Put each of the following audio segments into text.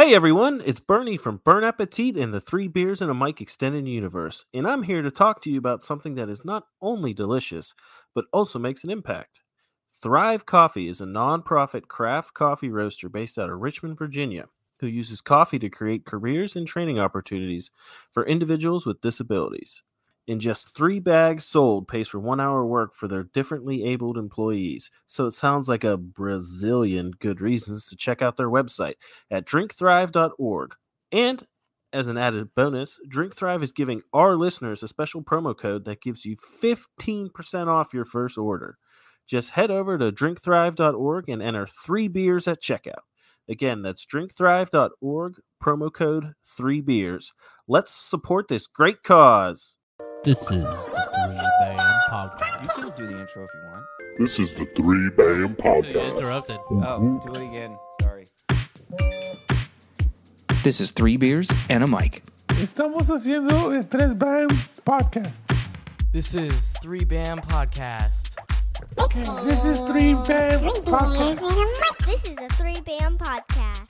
Hey everyone, it's Bernie from Burn Appetit and the Three Beers and a Mic Extended Universe, and I'm here to talk to you about something that is not only delicious, but also makes an impact. Thrive Coffee is a non-profit craft coffee roaster based out of Richmond, Virginia, who uses coffee to create careers and training opportunities for individuals with disabilities. In just three bags sold pays for one hour work for their differently abled employees. So it sounds like a Brazilian good reasons to check out their website at drinkthrive.org. And as an added bonus, Drink Thrive is giving our listeners a special promo code that gives you 15% off your first order. Just head over to drinkthrive.org and enter three beers at checkout. Again, that's drinkthrive.org, promo code three beers. Let's support this great cause. This is the Three Bam Podcast. You can do the intro if you want. This is the Three Band You Podcast. interrupted. Oh, do it again. Sorry. This is three beers and a mic. Estamos haciendo el Tres Band Podcast. This is Three Bam Podcast. Okay, this is Three Band Podcast. This is a three band podcast.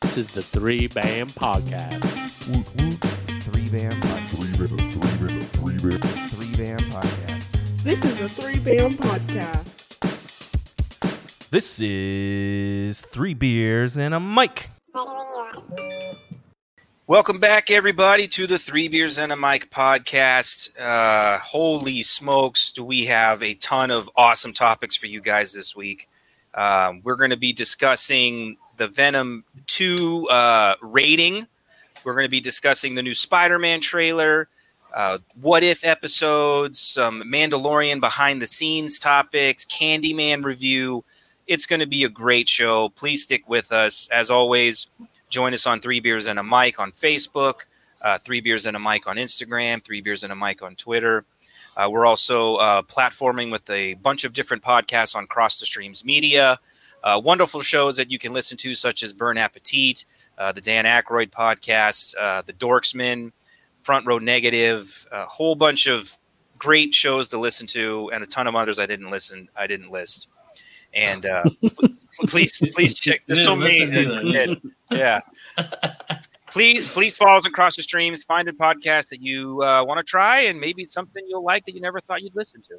This is the Three Bam Podcast. Three band podcast. Three Band, Three Band, Three Band. Three band podcast. This is a three band podcast. This is Three Beers and a Mic. Welcome back, everybody, to the Three Beers and a Mic podcast. Uh, holy smokes, do we have a ton of awesome topics for you guys this week? Um, we're going to be discussing the Venom 2 uh, rating. We're going to be discussing the new Spider Man trailer, uh, what if episodes, some Mandalorian behind the scenes topics, Candyman review. It's going to be a great show. Please stick with us. As always, join us on Three Beers and a Mic on Facebook, uh, Three Beers and a Mic on Instagram, Three Beers and a Mic on Twitter. Uh, we're also uh, platforming with a bunch of different podcasts on Cross the Streams Media. Uh, wonderful shows that you can listen to, such as Burn Appetit, uh, the Dan Aykroyd podcast, The Dorksman, Front Row Negative, a whole bunch of great shows to listen to, and a ton of others I didn't listen, I didn't list. And uh, please, please check. There's so many. yeah. please, please follow us across the streams. Find a podcast that you uh, want to try, and maybe it's something you'll like that you never thought you'd listen to.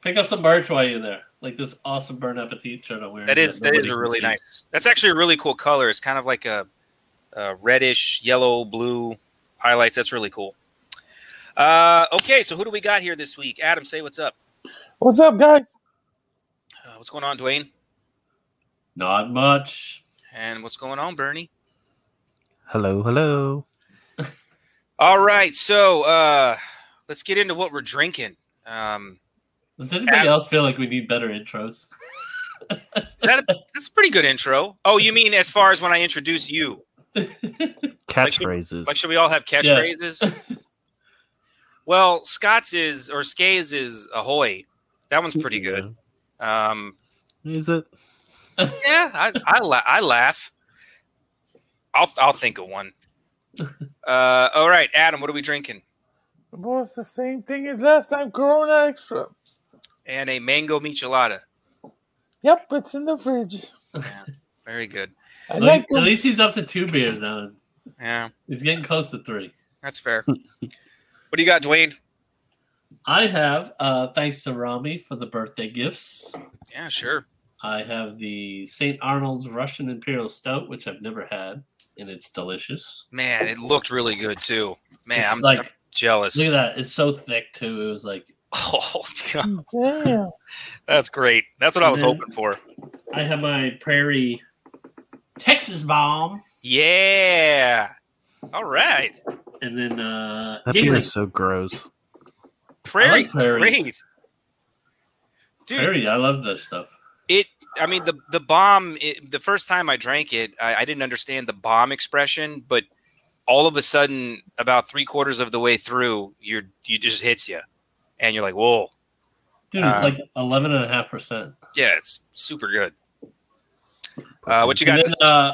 Pick up some merch while you're there. Like this awesome Burn Appetit shirt I'm wearing. That is that nobody is a really see. nice. That's actually a really cool color. It's kind of like a, a reddish yellow blue highlights. That's really cool. Uh, okay, so who do we got here this week? Adam, say what's up. What's up, guys? Uh, what's going on, Dwayne? Not much. And what's going on, Bernie? Hello, hello. All right, so uh, let's get into what we're drinking. Um, Does anybody else feel like we need better intros? is that a, that's a pretty good intro. Oh, you mean as far as when I introduce you? Catchphrases. Like, should we all have catchphrases? well, Scott's is or Skays is ahoy. That one's pretty good. Um, Is it? yeah, I I, la- I laugh. I'll I'll think of one. Uh, all right, Adam, what are we drinking? Well, it's the same thing as last time. Corona Extra. And a mango michelada. Yep, it's in the fridge. Yeah, very good. I At like least- at least he's up to two beers now. Yeah, He's getting close to three. that's fair. what do you got, Dwayne? I have, uh, thanks to Rami for the birthday gifts. Yeah, sure. I have the St. Arnold's Russian Imperial Stout, which I've never had, and it's delicious. Man, it looked really good too. Man, It's I'm, like- I'm jealous. Look at that. It's so thick, too. It was like, Oh, God, Damn. that's great. That's what I was hoping for. I have my Prairie Texas bomb, Yeah. All right. and then uh, That beer is so gross. Prairie's prairies. great. Dude, Prairie. I love this stuff. it i mean the the bomb it, the first time i drank it I, I didn't understand the bomb expression but all of a sudden about three quarters of the way through you're you just hits you and you're like whoa Dude, it's Uh, like 11.5%. yeah it's super good uh what you got then, uh,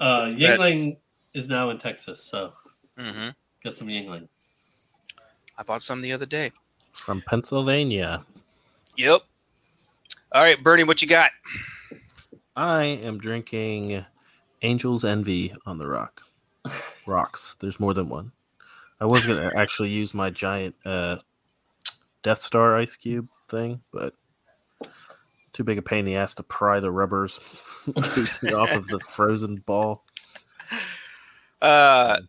uh, Yuengling is now in Texas, so hmm get some Yuengling. i bought some the other day From Pennsylvania. yep all right bernie what you got I am drinking Angel's Envy on the rock. Rocks. There's more than one. I was gonna actually use my giant uh, Death Star ice cube thing, but too big a pain in the ass to pry the rubbers off of the frozen ball. Uh,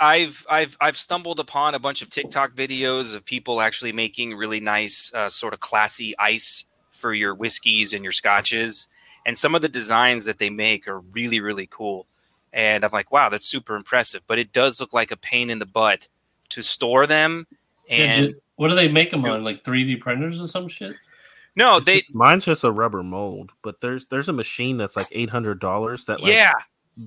I've I've I've stumbled upon a bunch of TikTok videos of people actually making really nice, uh, sort of classy ice for your whiskeys and your scotches, and some of the designs that they make are really really cool. And I'm like, wow, that's super impressive. But it does look like a pain in the butt to store them. Yeah, And do- what do they make them on? Like 3D printers or some shit? No, It's they just- mine's just a rubber mold, but there's there's a machine that's like eight hundred dollars that like yeah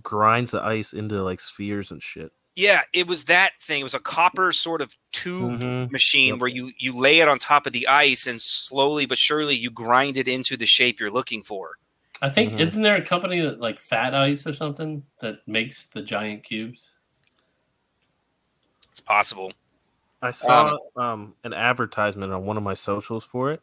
grinds the ice into like spheres and shit. yeah it was that thing. It was a copper sort of tube Mhm. machine Yep. where you you lay it on top of the ice and slowly but surely you grind it into the shape you're looking for. I think Mhm. isn't there a company that like Fat Ice or something that makes the giant cubes? It's possible. I saw um, an advertisement on one of my socials for it.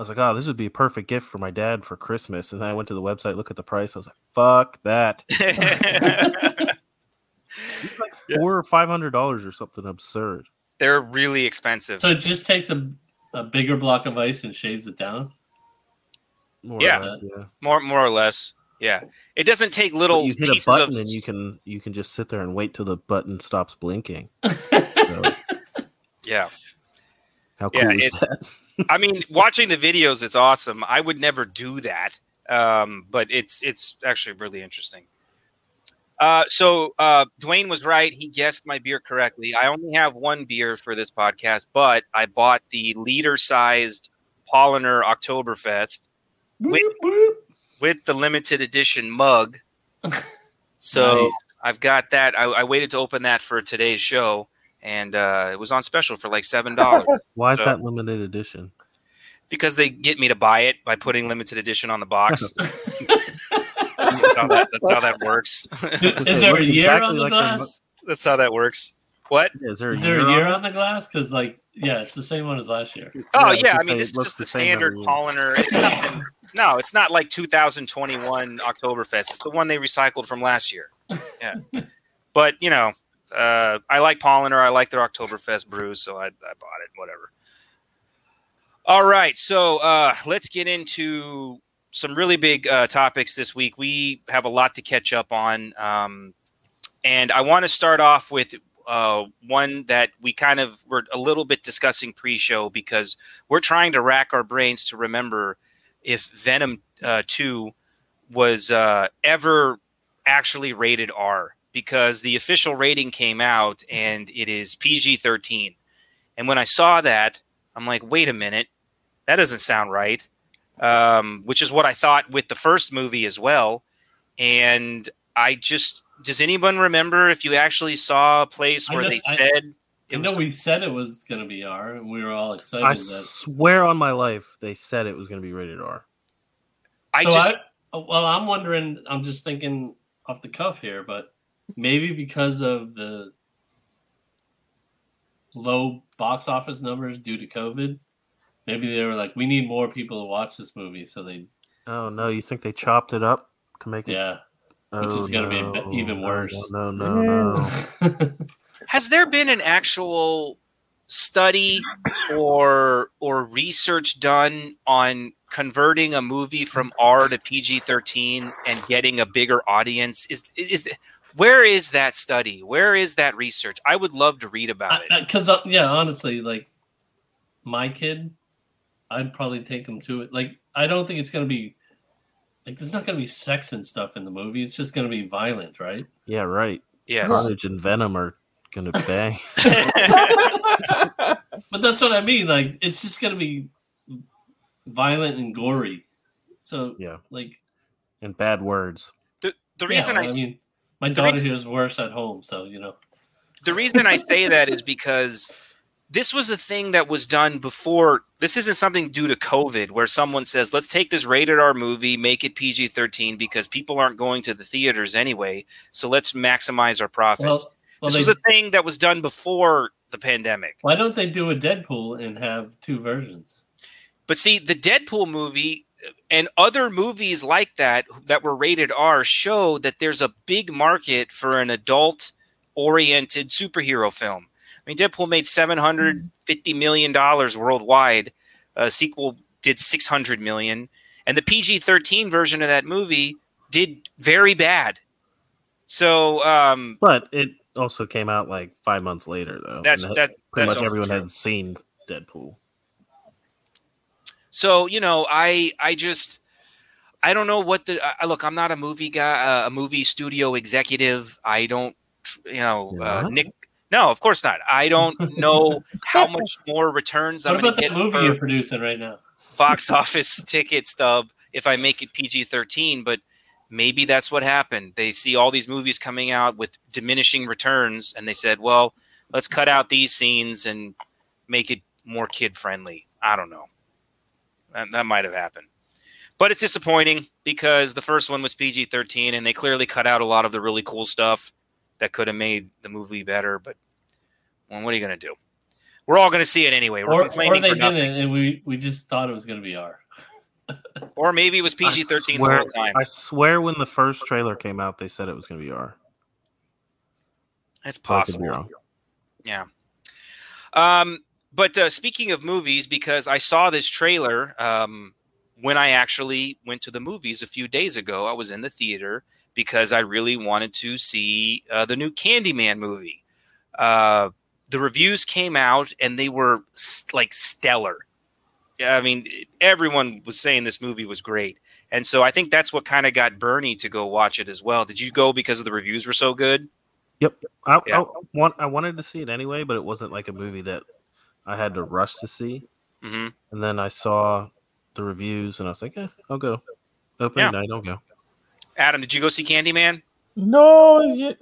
I was like, "Oh, this would be a perfect gift for my dad for Christmas." And then I went to the website, look at the price. I was like, "Fuck that! It's like four or five hundred dollars or something absurd." They're really expensive. So it just takes a, a bigger block of ice and shaves it down. More Yeah. less, yeah. more more or less. Yeah. It doesn't take But little you hit a button of and you can you can just sit there and wait till the button stops blinking. So, Yeah. how cool Yeah, is it- that? I mean, watching the videos it's awesome. I would never do that. Um, but it's it's actually really interesting. Uh, so uh, Dwayne was right. He guessed my beer correctly. I only have one beer for this podcast, but I bought the liter-sized Paulaner Oktoberfest whoop. with the limited edition mug. So Nice. I've got that. I, I waited to open that for today's show, and uh, it was on special for like seven dollars Why is that limited edition? because they get me to buy it by putting limited edition on the box. that's, how that, that's how that works. Is there a year exactly on the like the mu- glass? that's how that works. What? Is there a Is there year a year on on the glass? Because like, yeah, it's the same one as last year. Oh I was yeah, I mean say this it is looks just the the same standard every year. Paulaner. It's nothing- no, it's not like 2021 Oktoberfest. It's the one they recycled from last year. Yeah, but you know, uh, I like Paulaner. I like their Oktoberfest brews, so I, I bought it. Whatever. All right, so uh, let's get into some really big uh, topics this week. We have a lot to catch up on, um, and I want to start off with uh, one that we kind of were a little bit discussing pre-show because we're trying to rack our brains to remember if Venom uh, Two was uh, ever actually rated R because the official rating came out and it is PG thirteen. And when I saw that, I'm like, wait a minute, that doesn't sound right. Um, which is what I thought with the first movie as well. And I just does anyone remember if you actually saw a place where know- they said I it know was we said it was going to be R, and we were all excited. I that, swear on my life, they said it was going to be rated R. I so just I, well, I'm wondering. I'm just thinking off the cuff here, but maybe because of the low box office numbers due to COVID, maybe they were like, "We need more people to watch this movie," so they, Oh no, you think they chopped it up to make it? yeah. oh, which is gonna be a bit- oh, no, even worse. No, no, no. no. has there been an actual study or or research done on converting a movie from R to PG-13 and getting a bigger audience is is where is that study where is that research I would love to read about it Because uh, yeah, honestly, like my kid, I'd probably take him to it. Like I don't think it's gonna be like there's not gonna be sex and stuff in the movie. It's just gonna be violent, right? Yeah, right. Yeah, Carnage and Venom are gonna bang. But that's what I mean. Like it's just gonna be violent and gory. So Yeah. like and bad words. the, the yeah, reason I I, s- mean, my the daughter reason- worse at home, so you know. the reason I say that is because this was a thing that was done before. This isn't something due to COVID where someone says, let's take this rated R movie, make it PG 13 because people aren't going to the theaters anyway. So let's maximize our profits. Well, well, this was a thing that was done before the pandemic. why don't they do a Deadpool and have two versions? But see, the Deadpool movie, and other movies like that that were rated R show that there's a big market for an adult oriented superhero film. I mean, Deadpool made seven hundred fifty million dollars worldwide. A sequel did six hundred million, and the PG thirteen version of that movie did very bad. So, um, But it also came out like five months later, though. That's- that- pretty that's much everyone true. had seen Deadpool. So you know, I I just I don't know what the I, look. I'm not a movie guy, uh, a movie studio executive. I don't, you know, uh. Nick. No, of course not. I don't know how much more returns I'm What going about to that get movie you're producing right now? box office ticket stub if I make it PG-13. But maybe that's what happened. They see all these movies coming out with diminishing returns, and they said, "Well, let's cut out these scenes and make it more kid friendly." I don't know. That, that might have happened. But it's disappointing because the first one was PG 13 and they clearly cut out a lot of the really cool stuff that could have made the movie better. But well, what are you going to do? We're all going to see it anyway. We're Or, or complaining they for didn't, and we, we just thought it was going to be R. Or maybe it was PG 13 the swear- whole time. I swear, when the first trailer came out, they said it was going to be R. It's But I could be possible. Yeah. Um, but uh, speaking of movies, because I saw this trailer um, when I actually went to the movies a few days ago, I was in the theater because I really wanted to see uh, the new Candyman movie. Uh, the reviews came out and they were st- like stellar. I mean, everyone was saying this movie was great. And so I think that's what kind of got Bernie to go watch it as well. Did you go because of the reviews were so good? Yep. I, Yeah. I want I wanted to see it anyway, but it wasn't like a movie that I had to rush to see. hmm And then I saw the reviews, and I was like, "Eh, I'll go." Opening Yeah. night, I'll go. Adam, did you go see Candyman? No, you,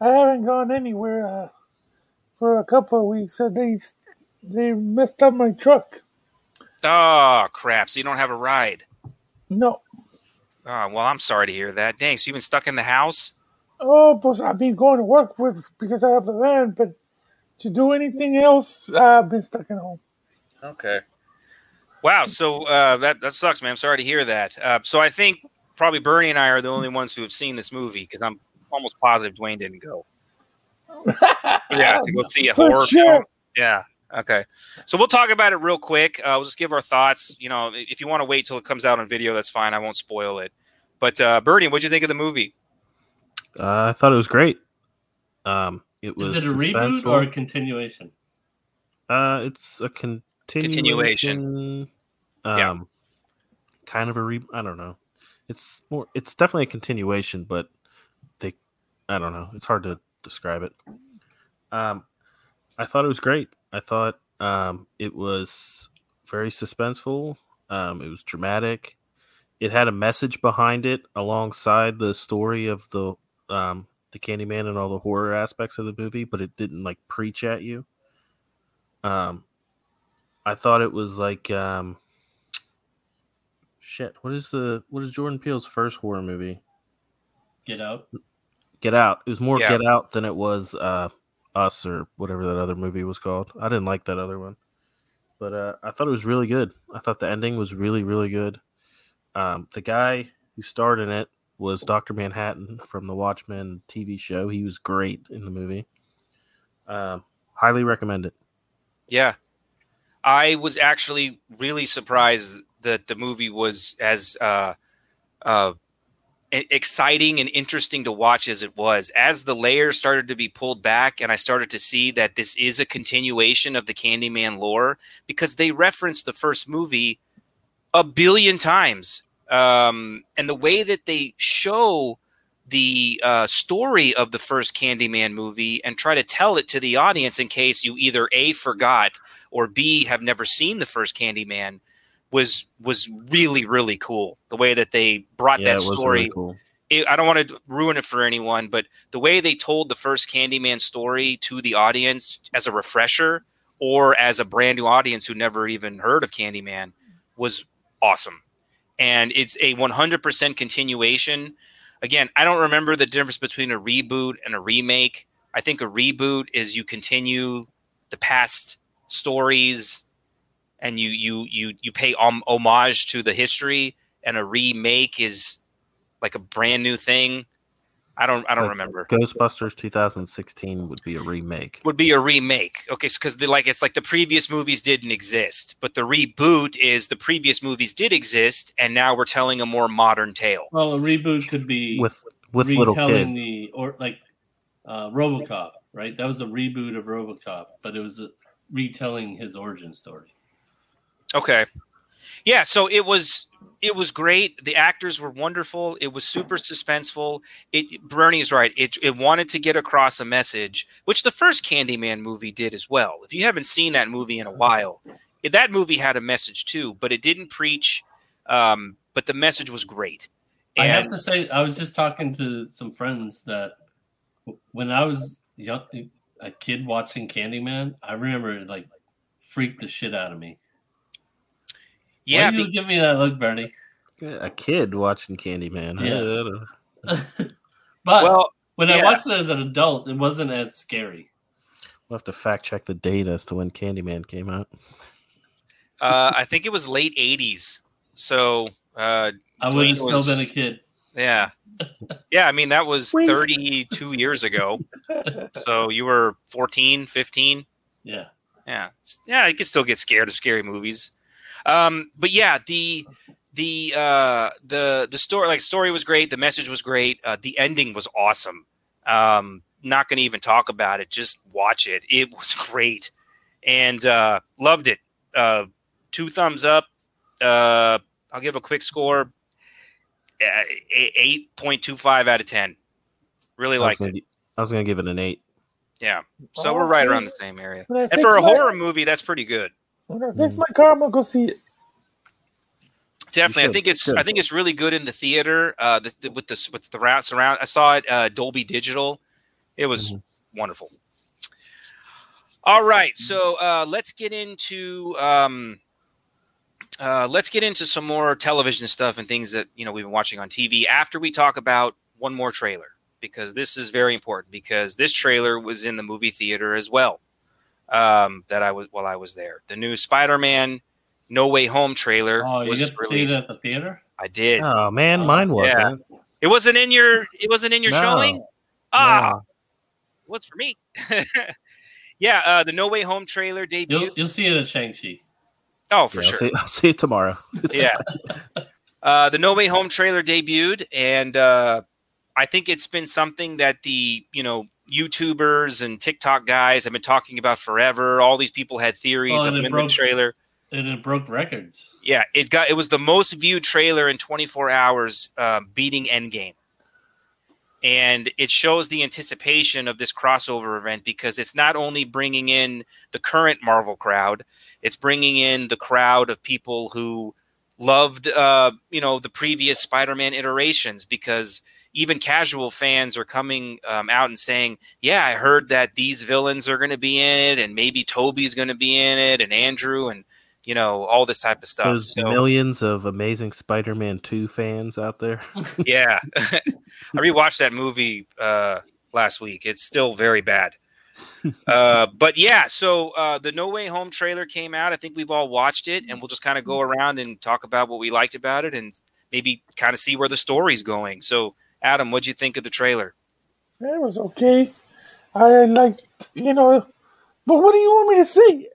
I haven't gone anywhere uh, for a couple of weeks. Uh, they they messed up my truck. Oh crap! So you don't have a ride. No. Oh well, I'm sorry to hear that. Dang, so you've been stuck in the house. Oh, plus I've been going to work with because I have the van, but to do anything else, uh, I've been stuck at home. Okay. Wow. So uh, that that sucks, man. I'm sorry to hear that. Uh, so I think probably Bernie and I are the only ones who have seen this movie because I'm almost positive Dwayne didn't go. Yeah, to go see a For horror sure. film. Yeah. Okay. So we'll talk about it real quick. Uh, we'll just give our thoughts. You know, if you want to wait till it comes out on video, that's fine. I won't spoil it. But uh, Bernie, what'd you think of the movie? Uh, I thought it was great. Um, it was Is it a reboot or a continuation? Uh, it's a continuation. Continuation. Um, Yeah. kind of a re. I don't know. It's more. It's definitely a continuation, but they. I don't know. It's hard to describe it. Um, I thought it was great. I thought um, it was very suspenseful. Um, it was dramatic. It had a message behind it alongside the story of the um, the Candyman and all the horror aspects of the movie, but it didn't like preach at you. Um, I thought it was like um, shit. What is the what is Jordan Peele's first horror movie? Get out. Get Out. It was more Yeah. Get Out than it was uh, Us or whatever that other movie was called. I didn't like that other one, but uh, I thought it was really good. I thought the ending was really really good. Um, the guy who starred in it was Doctor Manhattan from the Watchmen TV show. He was great in the movie. Um, highly recommend it. Yeah. I was actually really surprised that the movie was as uh, uh, exciting and interesting to watch as it was. As the layers started to be pulled back, and I started to see that this is a continuation of the Candyman lore because they referenced the first movie a billion times. Um, and the way that they show the uh, story of the first Candyman movie and try to tell it to the audience in case you either A, forgot or B, have never seen the first Candyman was was really really cool the way that they brought Yeah, that it was story really cool. it, I don't want to ruin it for anyone, but the way they told the first Candyman story to the audience as a refresher or as a brand new audience who never even heard of Candyman was awesome. And it's a 100% continuation. Again, I don't remember the difference between a reboot and a remake. I think a reboot is you continue the past stories and you you you you pay homage to the history, and a remake is like a brand new thing. I don't I don't Like remember. Ghostbusters 2016 would be a remake. Would be a remake. Okay, because like it's like the previous movies didn't exist, but the reboot is the previous movies did exist, and now we're telling a more modern tale. Well, a reboot could be with with little retelling kids. the or like uh, RoboCop, right? That was a reboot of RoboCop, but it was a, retelling his origin story. Okay. Yeah, so it was it was great. The actors were wonderful. It was super suspenseful. It Bernie is right. It it wanted to get across a message, which the first Candyman movie did as well. If you haven't seen that movie in a while, it- that movie had a message too, but it didn't preach. Um, but the message was great. I have to say, I was just talking to some friends that when I was young, a kid watching Candyman, I remember it like freaked the shit out of me. Yeah, Why you be- give me that look, Bernie? A kid watching Candyman. Yes. I don't. But well, when I watched it as an adult, it wasn't as scary. We'll have to fact check the date as to when Candyman came out. uh, I think it was late '80s. So uh, I would have still was- been a kid. Yeah. Yeah, I mean that was 32 years ago. So you were 14, 15. Yeah. Yeah. Yeah, you can still get scared of scary movies. Um but yeah, the the uh the the story like story was great, the message was great, uh the ending was awesome. Um not going to even talk about it, just watch it. It was great. And uh loved it. Uh two thumbs up. Uh I'll give a quick score uh, eight point two five out of ten. Really I liked gonna it. I was gonna give it an eight. Yeah, so Oh, we're right around the same area. And for a horror movie, that's pretty good. When I fix my car, I'm gonna go see it. Definitely, I think it's should. I think it's really good in the theater. Uh, the, the- with the with the round surround. I saw it uh, Dolby Digital. It was wonderful. All right, so uh, let's get into um, uh, let's get into some more television stuff and things that you know we've been watching on TV. After we talk about one more trailer, because this is very important. Because this trailer was in the movie theater as well. Um, that I was while I was there. The new Spider-Man No Way Home trailer Oh, you was get to see released. it at the theater? I did. Oh man, Oh, mine wasn't. It wasn't in your. It wasn't in your No. showing. Ah, No. what's for me? yeah, uh, the No Way Home trailer debuted. You'll you'll see it at Shang-Chi. oh, for Yeah, I'll sure. see, I'll see it tomorrow. yeah. Uh, the No Way Home trailer debuted, and uh, I think it's been something that the you know YouTubers and TikTok guys I've been talking about forever. All these people had theories Oh, of and it broke- the trailer. And it broke records. Yeah, it got it was the most viewed trailer in 24 hours, uh, beating Endgame, and it shows the anticipation of this crossover event because it's not only bringing in the current Marvel crowd, it's bringing in the crowd of people who loved, uh, you know, the previous Spider-Man iterations because even casual fans are coming um, out and saying, "Yeah, I heard that these villains are going to be in it, and maybe Toby's going to be in it, and Andrew, and you know, all this type of stuff." There's So, millions of Amazing Spider-Man 2 fans out there. yeah, I rewatched that movie uh, last week. It's still very bad. uh, but yeah, so uh, the No Way Home trailer came out. I think we've all watched it, and we'll just kind of go around and talk about what we liked about it, and maybe kind of see where the story's going. So, Adam, what'd you think of the trailer? It was okay. I liked, you know, but what do you want me to see?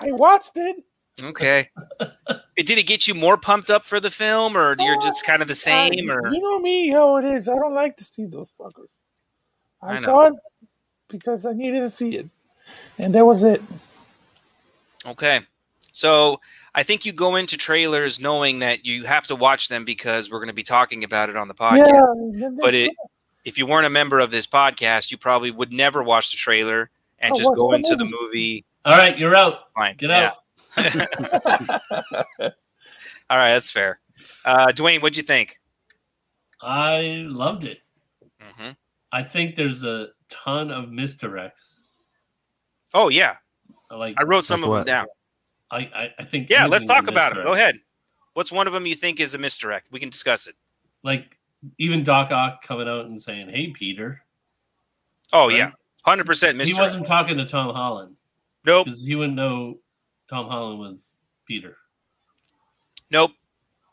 I watched it. Okay, did it get you more pumped up for the film, or you're just uh, kind of the same? Or you know me, how it is. I don't like to see those fuckers. I, I saw it because I needed to see it, and that was it. Okay. So I think you go into trailers knowing that you have to watch them because we're going to be talking about it on the podcast. Yeah, but it, if you weren't a member of this podcast, you probably would never watch the trailer and Oh, just go the into the movie? movie. All right, you're out. Fine. Get Yeah. out. All right, that's fair. Uh, Dwayne, what'd you think? I loved it. hmm I think there's a ton of misdirects. Oh yeah, Like I wrote some Like of what? them down. I, I, I think Yeah, let's talk about misdirect. Go ahead. What's one of them you think is a misdirect? We can discuss it. Like even Doc Ock coming out and saying, "Hey, Peter." Oh Right? yeah, hundred percent He wasn't talking to Tom Holland nope. because he wouldn't know Tom Holland was Peter. Nope.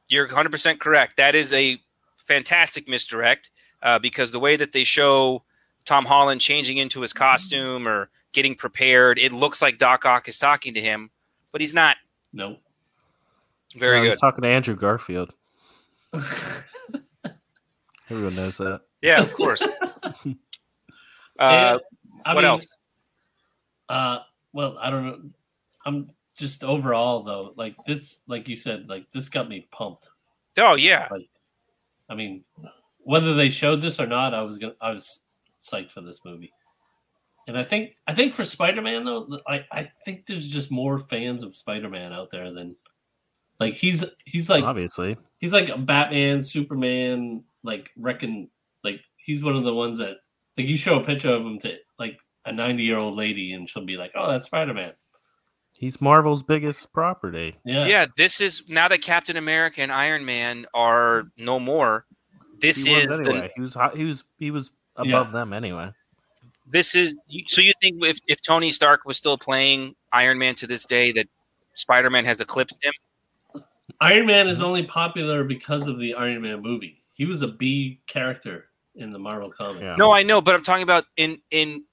You're 100% correct. That is a fantastic misdirect uh, because the way that they show Tom Holland changing into his costume or getting prepared, it looks like Doc Ock is talking to him, but he's not. Nope. Very I was good. talking to Andrew Garfield. Everyone knows that. Yeah, of course. Uh, I what mean, else? Uh, well, I don't know. I'm just overall though, like this, like you said, like this got me pumped. Oh, yeah. I mean, whether they showed this or not, I was gonna, I was psyched for this movie. And I think, I think for Spider-Man though, I, I think there's just more fans of Spider-Man out there than, like he's, he's like, Obviously, he's like a Batman, Superman, like reckon, like he's one of the ones that, like you show a picture of him to like a 90 year old lady and she'll be like, oh, that's Spider-Man. he's Marvel's biggest property. Yeah. Yeah, this is now that Captain America and Iron Man are no more. This he is was the. He was hot- he was he was above Yeah. them anyway. This is so you think if, if tony stark was still playing iron man to this day that spider-man has eclipsed him Iron Man is only popular because of the Iron Man movie. He was a B character in the Marvel comics. Yeah. no i know but i'm talking about in in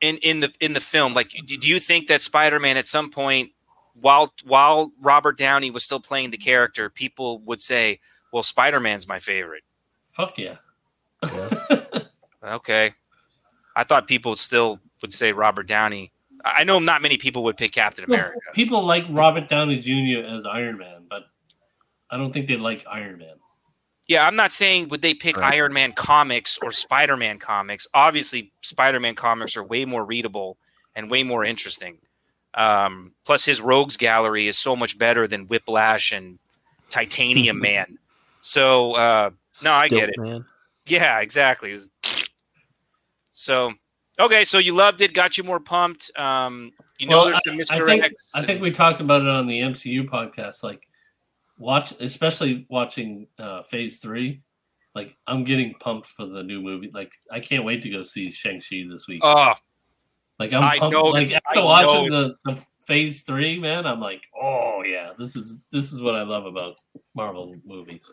in in the in the film like do do you think that spider-man at some point while while robert downey was still playing the character people would say well spider-man's my favorite Fuck yeah. okay i thought people still would say robert downey i I know not many people would pick captain america People like Robert Downey Jr. as Iron Man, but I don't think they like Iron Man. Yeah, I'm not saying would they pick Right. Iron Man comics or Spider Man comics. Obviously, Spider Man comics are way more readable and way more interesting. Um, plus, his Rogues Gallery is so much better than Whiplash and Titanium Man. So, uh, No, I get it. Man. yeah, exactly. So, okay, so you loved it, got you more pumped. Um, you know, Well, there's I- some I think, X. I think we talked about it on the MCU podcast. Like, watch, especially watching uh, Phase Three. Like, I'm getting pumped for the new movie. Like, I can't wait to go see Shang Chi this week. Oh, like, I'm I pumped. know Like after I know watching the, the Phase Three, man, I'm like, oh yeah, this is this is what I love about Marvel movies.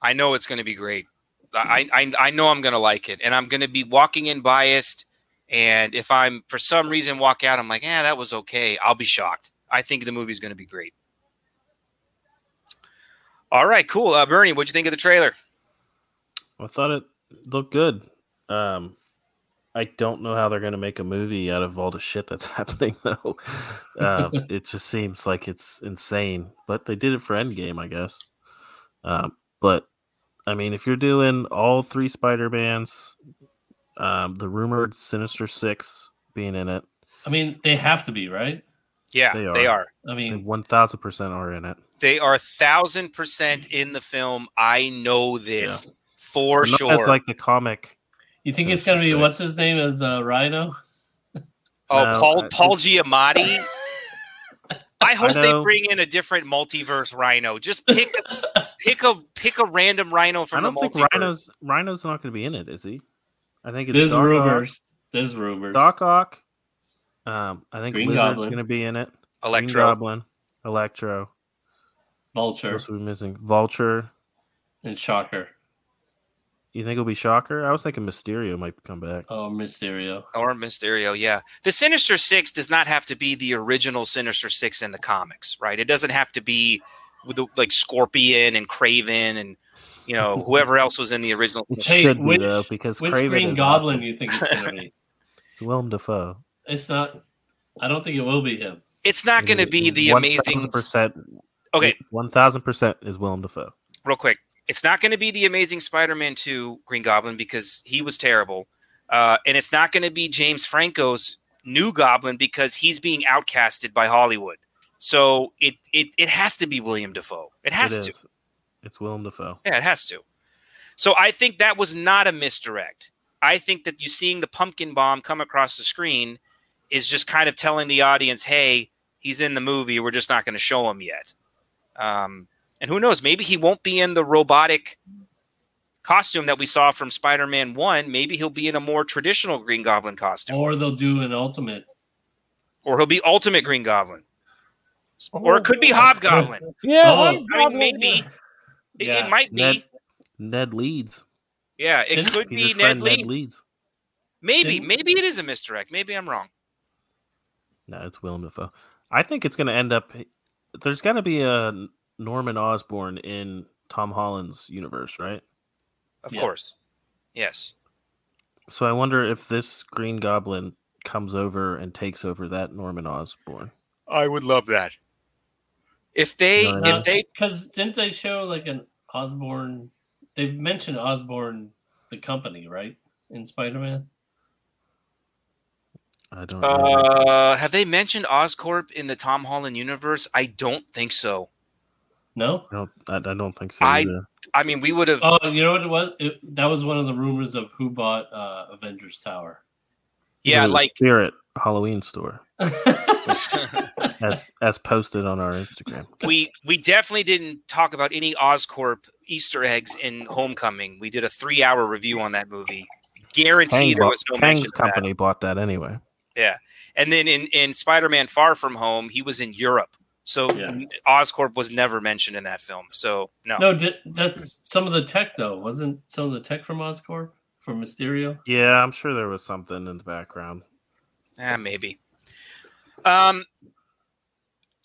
I know it's going to be great. I, I I know I'm going to like it, and I'm going to be walking in biased. And if I'm for some reason walk out, I'm like, yeah, that was okay. I'll be shocked. I think the movie's going to be great. All right, cool. Uh, Bernie, what'd you think of the trailer? I thought it looked good. Um, I don't know how they're going to make a movie out of all the shit that's happening, though. Um, it just seems like it's insane. But they did it for Endgame, I guess. Um, but I mean, if you're doing all three Spider Mans, um, the rumored Sinister Six being in it, I mean, they have to be right. Yeah, They they are. are. I they mean, one thousand percent are in it. They are thousand percent in the film. I know this for not sure. As like the comic. you think it's gonna be Six. what's his name as uh, Rhino? oh, No, Paul I- Paul Giamatti. I hope they bring in a different multiverse Rhino. Just pick a pick a pick a random Rhino I from don't the think multiverse. Rhino's Rhino's not going to be in it, is he? I think it's There's Doc Ock- rumors. There's rumors. Doc Ock. Um, I think Green Lizard's Goblin. going to be in it. Electro. Green Goblin, Electro. Vulture What are we missing? Vulture. and Shocker. You think it'll be Shocker? I was thinking Mysterio might come back. Oh, Mysterio. Or Mysterio, yeah. The Sinister Six does not have to be the original Sinister Six in the comics, right? It doesn't have to be with the, like Scorpion and Kraven and you know whoever else was in the original. It Hey, should which- be though because Which Kraven Green is Goblin awesome. you think it's gonna be? It's Willem Dafoe. it's not. I don't think it will be him. It's not going to be the amazing. percent. Okay, one thousand percent is Willem Dafoe. real quick. It's not going to be the Amazing Spider-Man 2 Green Goblin because he was terrible. Uh, and it's not going to be James Franco's new Goblin because he's being outcasted by Hollywood. So it it, it has to be William Dafoe. It has It to. It's Willem Dafoe. Yeah, it has to. So I think that was not a misdirect. I think that you seeing the pumpkin bomb come across the screen is just kind of telling the audience, "Hey, he's in the movie. We're just not going to show him yet." Um, and who knows? Maybe he won't be in the robotic costume that we saw from Spider-Man One. Maybe he'll be in a more traditional Green Goblin costume, Or they'll do an ultimate. or he'll be Ultimate Green Goblin. or it could be oh, Hobgoblin. Yeah, Oh. I mean, Hobgoblin. maybe it, Yeah. it might be. Ned, Ned Leeds. Yeah, it Didn't- could be Ned Leeds. Ned Leeds. Maybe, Didn't- maybe it is a misdirect. Maybe I'm wrong. No, it's Willem Dafoe. I think it's going to end up. There's got to be a Norman Osborn in Tom Holland's universe, right? Of Yeah. course. Yes. So I wonder if this Green Goblin comes over and takes over that Norman Osborn. I would love that. If they, No, no. if they, because didn't they show like an Osborn? They've mentioned Osborn, the company, right? In Spider Man. I don't know. uh, have they mentioned Oscorp in the Tom Holland universe? I don't think so. No. I don't, I, I don't think so. I- either. I mean, we would have. Oh, you know what it was? It, that was one of the rumors of who bought uh, Avengers Tower. yeah, The like Spirit Halloween store, as as posted on our Instagram. we we definitely didn't talk about any Oscorp Easter eggs in Homecoming. We did a three hour review on that movie. Guarantee Kang there was no mention Kang's of that. company bought that anyway. Yeah, and then in in Spider Man Far From Home, he was in Europe, so Yeah. Oscorp was never mentioned in that film. So no, no, did, that's some of the tech though. Wasn't some of the tech from Oscorp from Mysterio? Yeah, I'm sure there was something in the background. Eh, maybe. Um.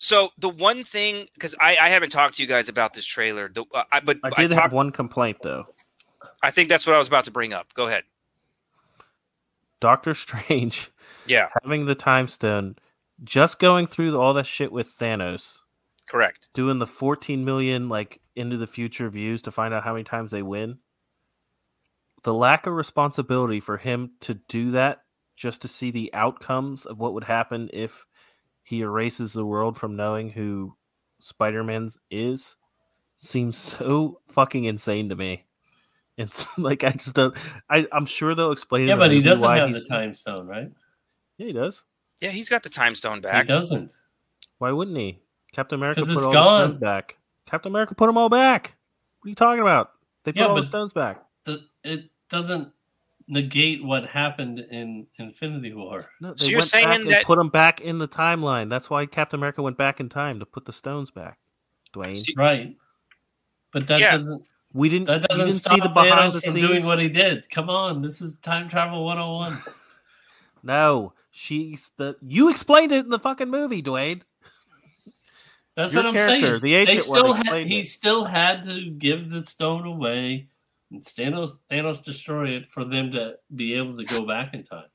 So the one thing, because I, I haven't talked to you guys about this trailer, the, uh, I, but I I, did have one complaint though. I think that's what I was about to bring up. Go ahead. Doctor Strange Yeah, having the time stone, just going through all that shit with Thanos, correct. doing the 14 million like into the future views to find out how many times they win. The lack of responsibility for him to do that just to see the outcomes of what would happen if he erases the world from knowing who Spider-Man is seems so fucking insane to me. It's like I just don't. I, I'm sure they'll explain. in Yeah, but he doesn't why have the time stone, right? Yeah, he does. Yeah, he's got the time stone back. He back. doesn't. Why wouldn't he? Captain America put it's all gone. the stones back. Captain America put them all back. What are you talking about? They put Yeah, all the stones back. The, it doesn't negate what happened in Infinity War. No, So you're saying back and that- put them back in the timeline. That's why Captain America went back in time to put the stones back. Dwayne, See- Right. But that Yeah. doesn't we didn't. that doesn't didn't stop see the behind the Thanos from scenes. doing what he did. Come on, this is time travel 101. No, she's the. You explained it in the fucking movie, Dwayne. That's Your what I'm saying. the they ancient one, still had, he it. still had to give the stone away and Thanos Thanos destroy it for them to be able to go back in time.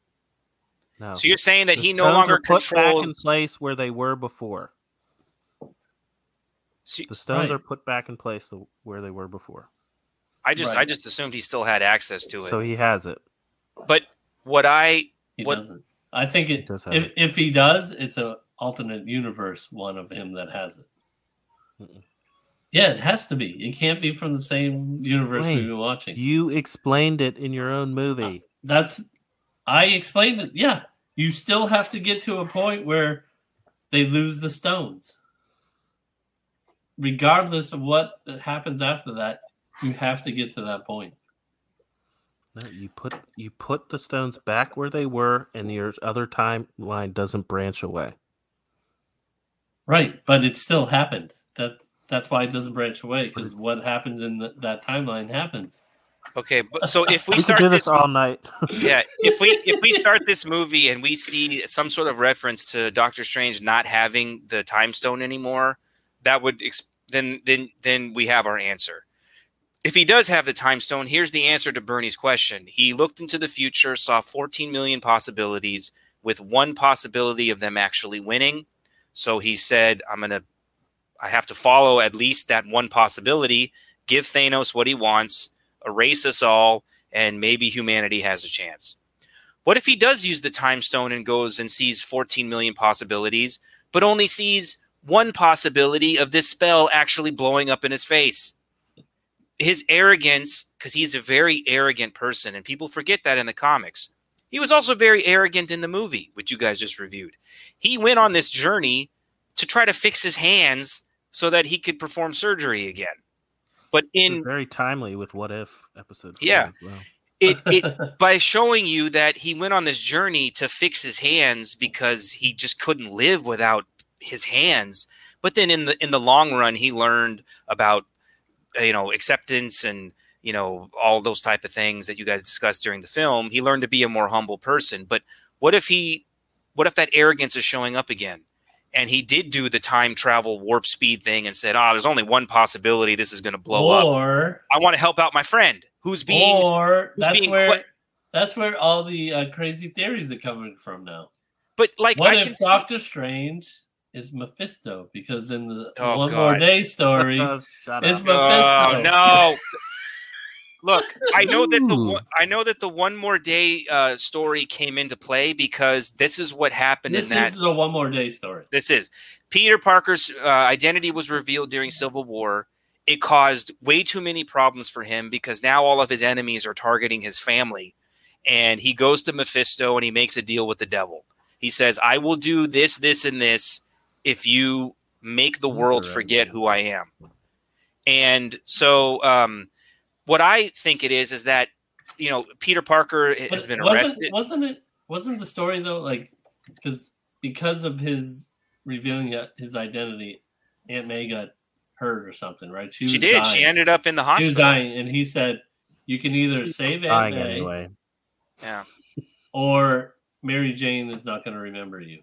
No. So you're saying that The he no longer are put back in place where they were before. See, The stones Right. are put back in place where they were before. I just I just assumed he still had access to it. So he has it. but what I He What- doesn't. I think it does if it. if he does, it's an alternate universe one of him that has it. Mm-mm. Yeah, it has to be. It can't be from the same universe Wayne, we've been watching. You explained it in your own movie. Uh, that's I explained it. Yeah, you still have to get to a point where they lose the stones. Regardless of what happens after that, you have to get to that point. No, you put you put the stones back where they were, and your other timeline doesn't branch away. Right, but it still happened. That that's why it doesn't branch away because what happens in the, that timeline happens. okay, but so if we We start do this, this all night. yeah, if we if we start this movie and we see some sort of reference to Doctor Strange not having the time stone anymore, that would ex- then then then we have our answer. If he does have the time stone, here's the answer to Bernie's question. He looked into the future, saw 14 million possibilities, with one possibility of them actually winning. So he said, "I'm gonna, I have to follow at least that one possibility. Give Thanos what he wants, erase us all, and maybe humanity has a chance." What if he does use the time stone and goes and sees 14 million possibilities, but only sees one possibility of this spell actually blowing up in his face? His arrogance, because he's a very arrogant person, and people forget that in the comics. He was also very arrogant in the movie, which you guys just reviewed. He went on this journey to try to fix his hands so that he could perform surgery again. But in very timely with what if episode. Yeah. as well. it, it by showing you that he went on this journey to fix his hands because he just couldn't live without his hands But then in the in the long run, he learned about you know acceptance and you know all those type of things that you guys discussed during the film. He learned to be a more humble person. But what if he what if that arrogance is showing up again? And he did do the time travel warp speed thing and said, "Oh, there's only one possibility this is going to blow up. or I want to help out my friend who's being or who's that's being where que- that's where all the uh, crazy theories are coming from now. but like What I if can see- Doctor Strange is Mephisto? Because in the Oh, One More Day story, shut up. Mephisto. Oh no! Look, I know that the one- I know that the one more day uh, story came into play because this is what happened This in that. is a One More Day story. This is Peter Parker's uh, identity was revealed during Civil War. It caused way too many problems for him because now all of his enemies are targeting his family. And he goes to Mephisto and he makes a deal with the devil. He says, I will do this, this, and this if you make the world forget who I am. And so, um, what I think it is is that, you know, Peter Parker has But been wasn't, arrested. Wasn't it? Wasn't the story though like because because of his revealing his identity, Aunt May got hurt or something, right? She was did. She ended up in the hospital. She was dying, and he said, "You can either save Aunt May, anyway. Yeah. or Mary Jane is not going to remember you.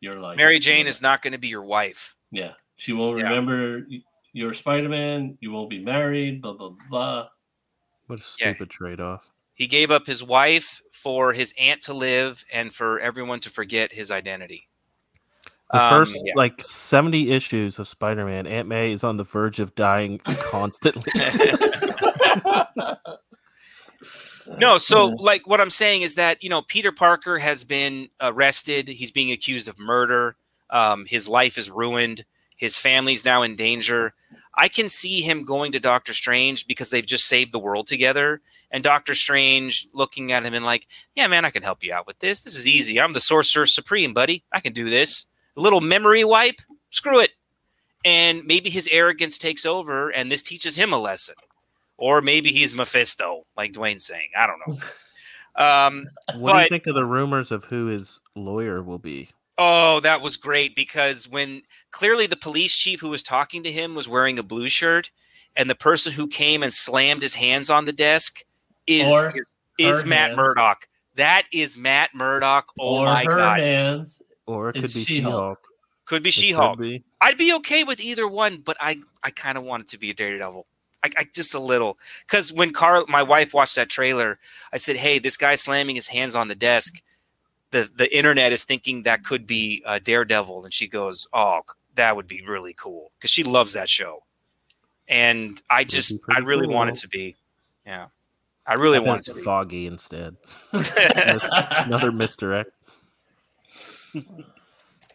You're like Mary Jane is not going to be your wife. Yeah, she won't Yeah. remember y- your Spider Man. You won't be married. Blah blah blah. What a Yeah. stupid trade off. He gave up his wife for his aunt to live and for everyone to forget his identity. The Um, first yeah. like 70 issues of Spider Man, Aunt May is on the verge of dying constantly. no, so like what I'm saying is that you know Peter Parker has been arrested. He's being accused of murder. Um, his life is ruined. His family's now in danger. I can see him going to Doctor Strange because they've just saved the world together. And Doctor Strange looking at him and like, yeah, man, I can help you out with this. This is easy. I'm the Sorcerer Supreme, buddy. I can do this. A little memory wipe. Screw it. And maybe his arrogance takes over, and this teaches him a lesson. Or maybe he's Mephisto, like Dwayne's saying. I don't know. Um, what do you think of the rumors of who his lawyer will be? Oh, that was great because when clearly the police chief who was talking to him was wearing a blue shirt, and the person who came and slammed his hands on the desk is Or is, is Matt hands. Murdock. That is Matt Murdock. Oh or my her god, hands. Or it could It's be She-Hulk. She-Hulk. could be She-Hulk. be. I'd be okay with either one, but I I kind of want it to be a Daredevil. I, I just a little because when Carl, my wife, watched that trailer, I said, "Hey, this guy slamming his hands on the desk." The the internet is thinking that could be uh, Daredevil, and she goes, "Oh, that would be really cool," because she loves that show. And I just, I really want it to be, yeah, I really I want it to be. Foggy instead. Another misdirect.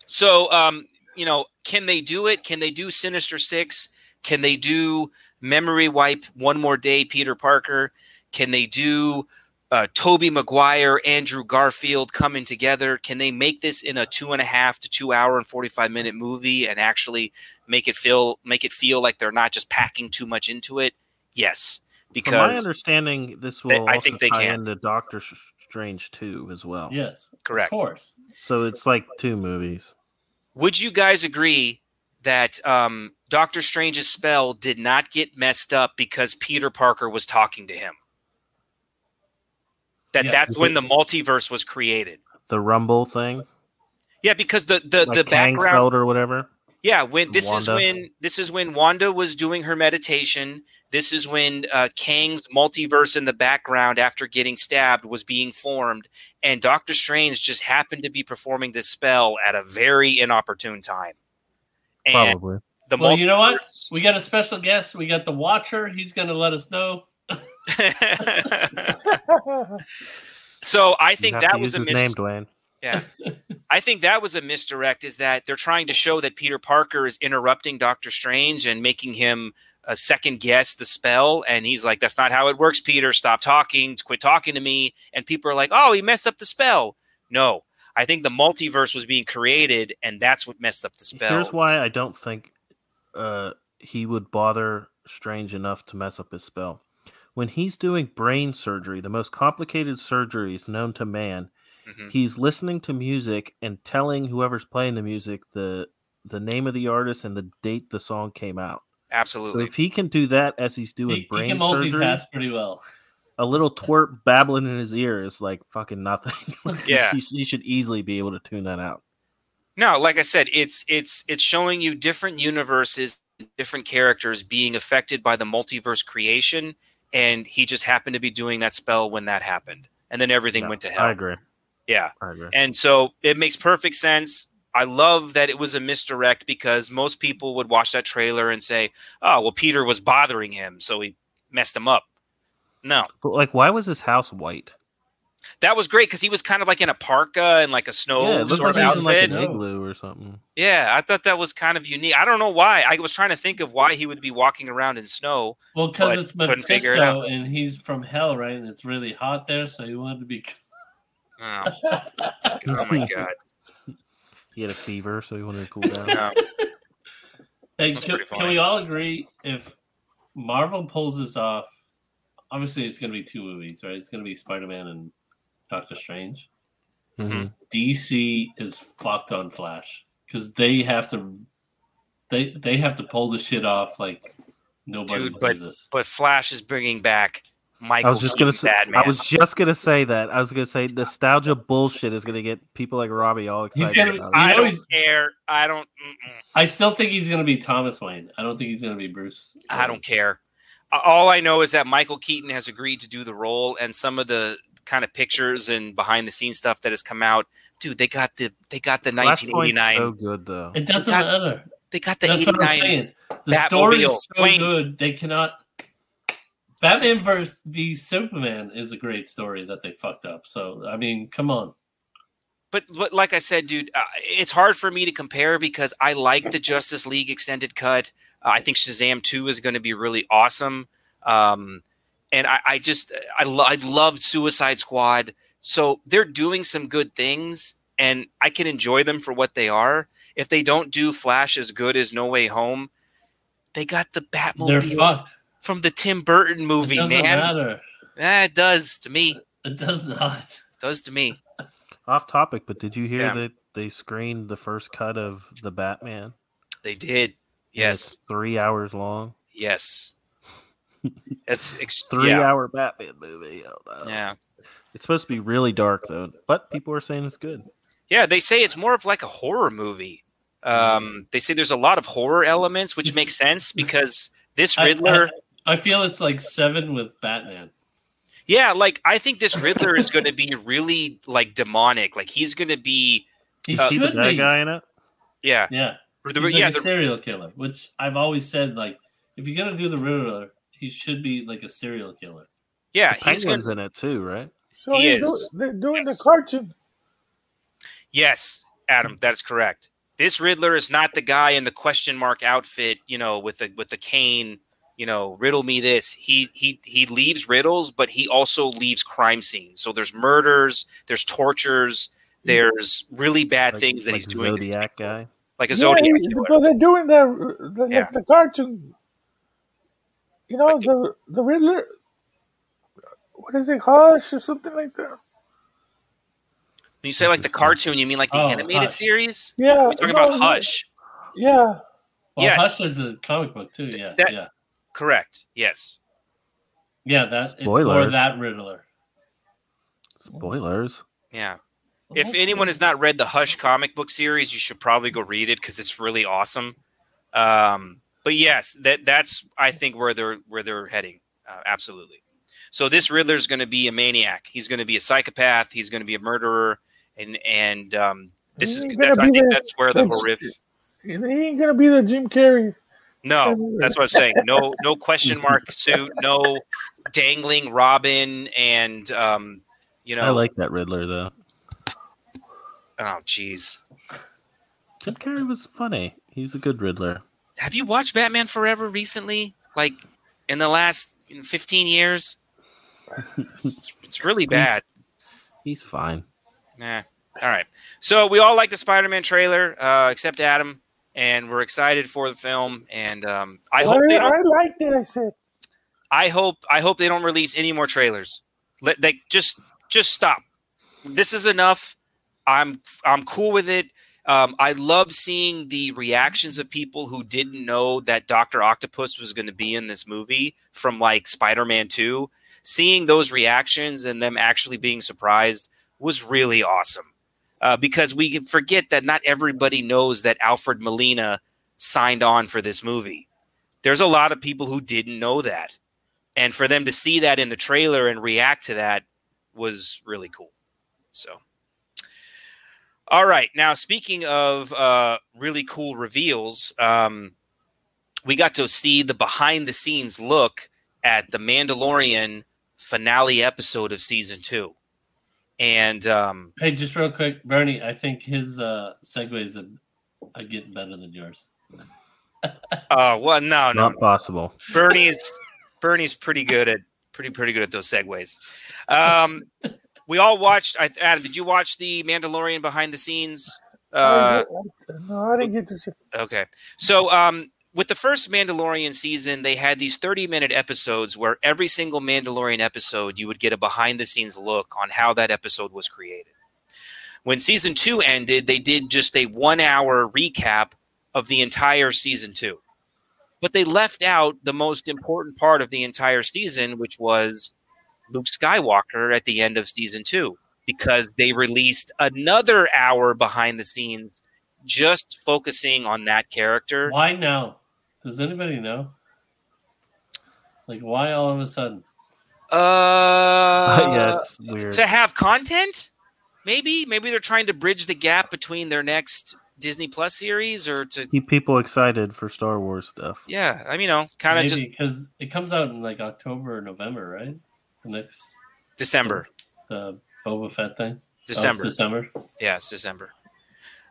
So, um, you know, can they do it? Can they do Sinister Six? Can they do Memory Wipe One More Day, Peter Parker? Can they do uh, Tobey Maguire, Andrew Garfield coming together? Can they make this in a two and a half to two hour and forty five minute movie and actually make it feel make it feel like they're not just packing too much into it? Yes, From my understanding, this They- will I think they tie can. into Doctor Strange 2 as well. yes, correct. of course. So it's like two movies. Would you guys agree that um, Doctor Strange's spell did not get messed up because Peter Parker was talking to him? That Yeah. that's when the multiverse was created. The Rumble thing, Yeah, because the the, like the background. Or whatever. Yeah, when this is when this is when Wanda was doing her meditation. This is when uh, Kang's multiverse in the background, after getting stabbed, was being formed, and Doctor Strange just happened to be performing this spell at a very inopportune time. And Probably. The Well, you know what? We got a special guest. We got the Watcher. He's going to let us know. so I think that was a his mis- name, Dwayne. yeah. I think that was a misdirect. Is that they're trying to show that Peter Parker is interrupting Doctor Strange and making him a second guess the spell, and he's like, "That's not how it works, Peter. Stop talking. Quit talking to me." And people are like, "Oh, he messed up the spell." No, I think the multiverse was being created, and that's what messed up the spell. Here's why I don't think uh, he would bother Strange enough to mess up his spell. When he's doing brain surgery, the most complicated surgeries known to man, Mhm. he's listening to music and telling whoever's playing the music the the name of the artist and the date the song came out. Absolutely. So if he can do that as he's doing He, he brain can surgery, pretty well. a little twerp babbling in his ear is like fucking nothing. Yeah. he, he should easily be able to tune that out. No, like I said, it's it's it's showing you different universes, different characters being affected by the multiverse creation, and he just happened to be doing that spell when that happened, and then everything Yeah, went to hell. I agree. Yeah, I agree. and so it makes perfect sense. I love that it was a misdirect because most people would watch that trailer and say, "Oh, well, Peter was bothering him, so he messed him up." No, But like, why was his house white? That was great because he was kind of like in a parka and like a snow yeah, sort like of he was in like outfit. an igloo or something. Yeah, I thought that was kind of unique. I don't know why. I was trying to think of why he would be walking around in snow. Well, because it's couldn't figure it Mephisto and he's from hell, right? And it's really hot there, so he wanted to be. Oh, oh my god. He had a fever, so he wanted to cool down. No. Hey, can, can we all agree if Marvel pulls this off? Obviously, it's going to be two movies, right? It's going to be Spider Man and Doctor Strange. Mhm. DC is fucked on Flash because they have to, they they have to pull the shit off like nobody Dude, but- business. But Flash is bringing back Michael. I was just gonna say. Batman. I was just gonna say that. I was gonna say nostalgia bullshit is gonna get people like Robbie all He's excited. gonna- about. I You don't care. I don't. mm-mm. I still think he's going to be Thomas Wayne. I don't think he's going to be Bruce. I don't care. All I know is that Michael Keaton has agreed to do the role, and some of the kind of pictures and behind the scenes stuff that has come out, dude. They got the they got the 1989. so good though. It doesn't got- matter. they got the That's 89. The Batmobile. story is so Wayne. good they cannot. Batman versus v Superman is a great story that they fucked up. So I mean, come on. but but like I said, dude, uh, it's hard for me to compare because I like the Justice League extended cut. Uh, I think Shazam two is going to be really awesome, um, and I, I just I, lo- I loved Suicide Squad. So they're doing some good things, and I can enjoy them for what they are. If they don't do Flash as good as No Way Home, they got the They're Batmobile from the Tim Burton It movie, doesn't man. matter. Eh, it does to me. It does not. It does to me. Off topic, but did you hear Yeah. that they screened the first cut of the Batman? They did. Yes. it's three hours long. Yes. It's ex- Three yeah. hour Batman movie. Oh, no. Yeah. It's supposed to be really dark though, but people are saying it's good. Yeah, they say it's more of like a horror movie. Um, they say there's a lot of horror elements, which makes sense because this Riddler, I, I feel it's like seven with Batman. yeah, like I think this Riddler is going to be really like demonic. Like he's going to be, He Uh, See the should bad be. guy in it? yeah, Yeah. Or the- He's like yeah, a the- serial killer, which I've always said, like, if you're gonna do the Riddler, he should be like a serial killer. yeah. The He's going. Penguin's in it too, right? So He they're, is. do- they're doing Yes. the cartoon. Yes, Adam, that is correct. This Riddler is not the guy in the question mark outfit, you know, with the with the cane. You know, riddle me this. He he he leaves riddles, but he also leaves crime scenes. So there's murders, there's tortures, there's really bad Like- things that like he's doing, Zodiac guy. like a Yeah, Zodiac he- killer. but they're doing the the, Yeah. the cartoon. You know the the Riddler. What is it, Hush or something like that? When you say like the cartoon, you mean like the Oh, animated Hush. series? Yeah, We're talking no, about Hush. Yeah, Well, Yes. Hush is a comic book too. Yeah, That- yeah, Correct. Yes. yeah. That it's for Spoilers. that Riddler. Spoilers. Yeah. If anyone has not read the Hush comic book series, you should probably go read it because it's really awesome. Um, but yes, that that's I think where they're where they're heading. Uh, absolutely. So this Riddler is going to be a maniac. He's going to be a psychopath. He's going to be a murderer, and and um, this is that's, I think the- that's where the horrific. he ain't gonna be the Jim Carrey. No, that's what I'm saying. No, no question mark suit. No dangling Robin, and um, you know. I like that Riddler though. oh, jeez. Jim Carrey was funny. He's a good Riddler. Have you watched Batman Forever recently? Like in the last 15 years? It's, it's really bad. He's fine. Nah. All right. So we all like the Spider-Man trailer, uh, except Adam, and we're excited for the film. And um, I hope they I, don't. I liked it. I said. I hope I hope they don't release any more trailers. Let they just just stop. This is enough. I'm I'm cool with it. Um, I love seeing the reactions of people who didn't know that Doctor Octopus was going to be in this movie from like Spider-Man Two. Seeing those reactions and them actually being surprised was really awesome. Uh, because we forget that not everybody knows that Alfred Molina signed on for this movie. There's a lot of people who didn't know that. And for them to see that in the trailer and react to that was really cool. So, all right. Now, speaking of uh, really cool reveals, um, we got to see the behind the scenes look at the Mandalorian finale episode of season two. And um, Hey, just real quick, Bernie. I think his uh, segues are, are getting better than yours. oh well, no, no, Not possible. Bernie's Bernie's pretty good at pretty pretty good at those segues. Um, we all watched. I, Adam, did you watch the Mandalorian behind the scenes? Uh, no, I didn't get to see. okay, so um, with the first Mandalorian season, they had these thirty minute episodes where every single Mandalorian episode you would get a behind the scenes look on how that episode was created. When season two ended, they did just a one hour recap of the entire season two but they left out the most important part of the entire season, which was Luke Skywalker at the end of season two, because they released another hour behind the scenes just focusing on that character. Why now? Does anybody know? Like, why all of a sudden? Uh, yeah, it's weird. to have content, maybe. Maybe they're trying to bridge the gap between their next Disney Plus series, or to Keep people excited for Star Wars stuff. yeah. I mean, you know, kind of just because it comes out in like October or November, right? Next December. the Boba Fett thing. Oh, December. December. Yeah, it's December.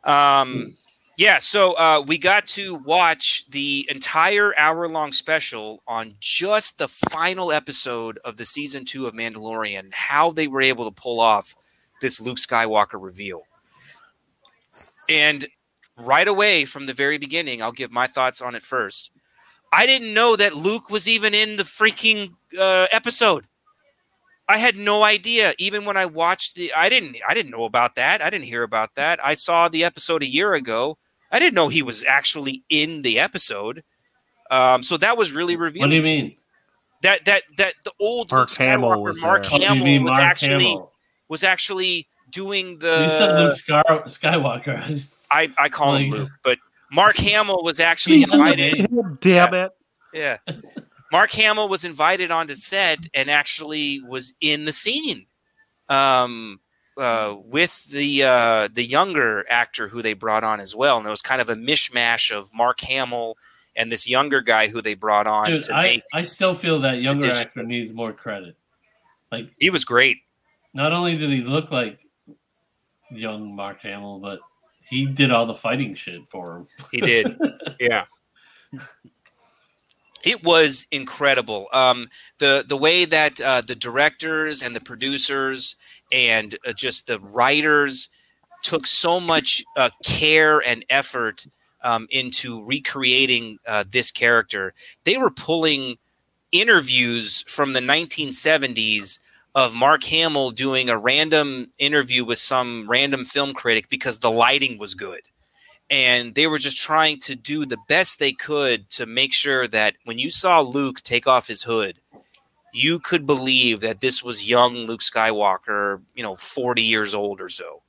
Um, yeah, so uh, we got to watch the entire hour long special on just the final episode of the season two of Mandalorian, how they were able to pull off this Luke Skywalker reveal. And right away from the very beginning, I'll give my thoughts on it first. I didn't know that Luke was even in the freaking uh, episode. I had no idea. Even when I watched the, I didn't, I didn't know about that. I didn't hear about that. I saw the episode a year ago. I didn't know he was actually in the episode. Um, so that was really revealing. What do you mean? That that that the old Mark Luke Hamill was Mark there. Hamill was Mark actually Hamill. was actually doing the. you said Luke Scar- Skywalker. I I call him Luke, but Mark Hamill was actually He's in the invited. Damn it. Yeah. Mark Hamill was invited onto set and actually was in the scene um, uh, with the uh, the younger actor who they brought on as well. And it was kind of a mishmash of Mark Hamill and this younger guy who they brought on Dude, to I. I still feel that younger actor needs more credit. Like, He was great. not only did he look like young Mark Hamill, but he did all the fighting shit for him. He did. yeah. It was incredible. Um, the the way that uh, the directors and the producers and uh, just the writers took so much uh, care and effort um, into recreating uh, this character. They were pulling interviews from the 1970s of Mark Hamill doing a random interview with some random film critic because the lighting was good and they were just trying to do the best they could to make sure that when you saw Luke take off his hood, you could believe that this was young Luke Skywalker, you know, 40 years old or so.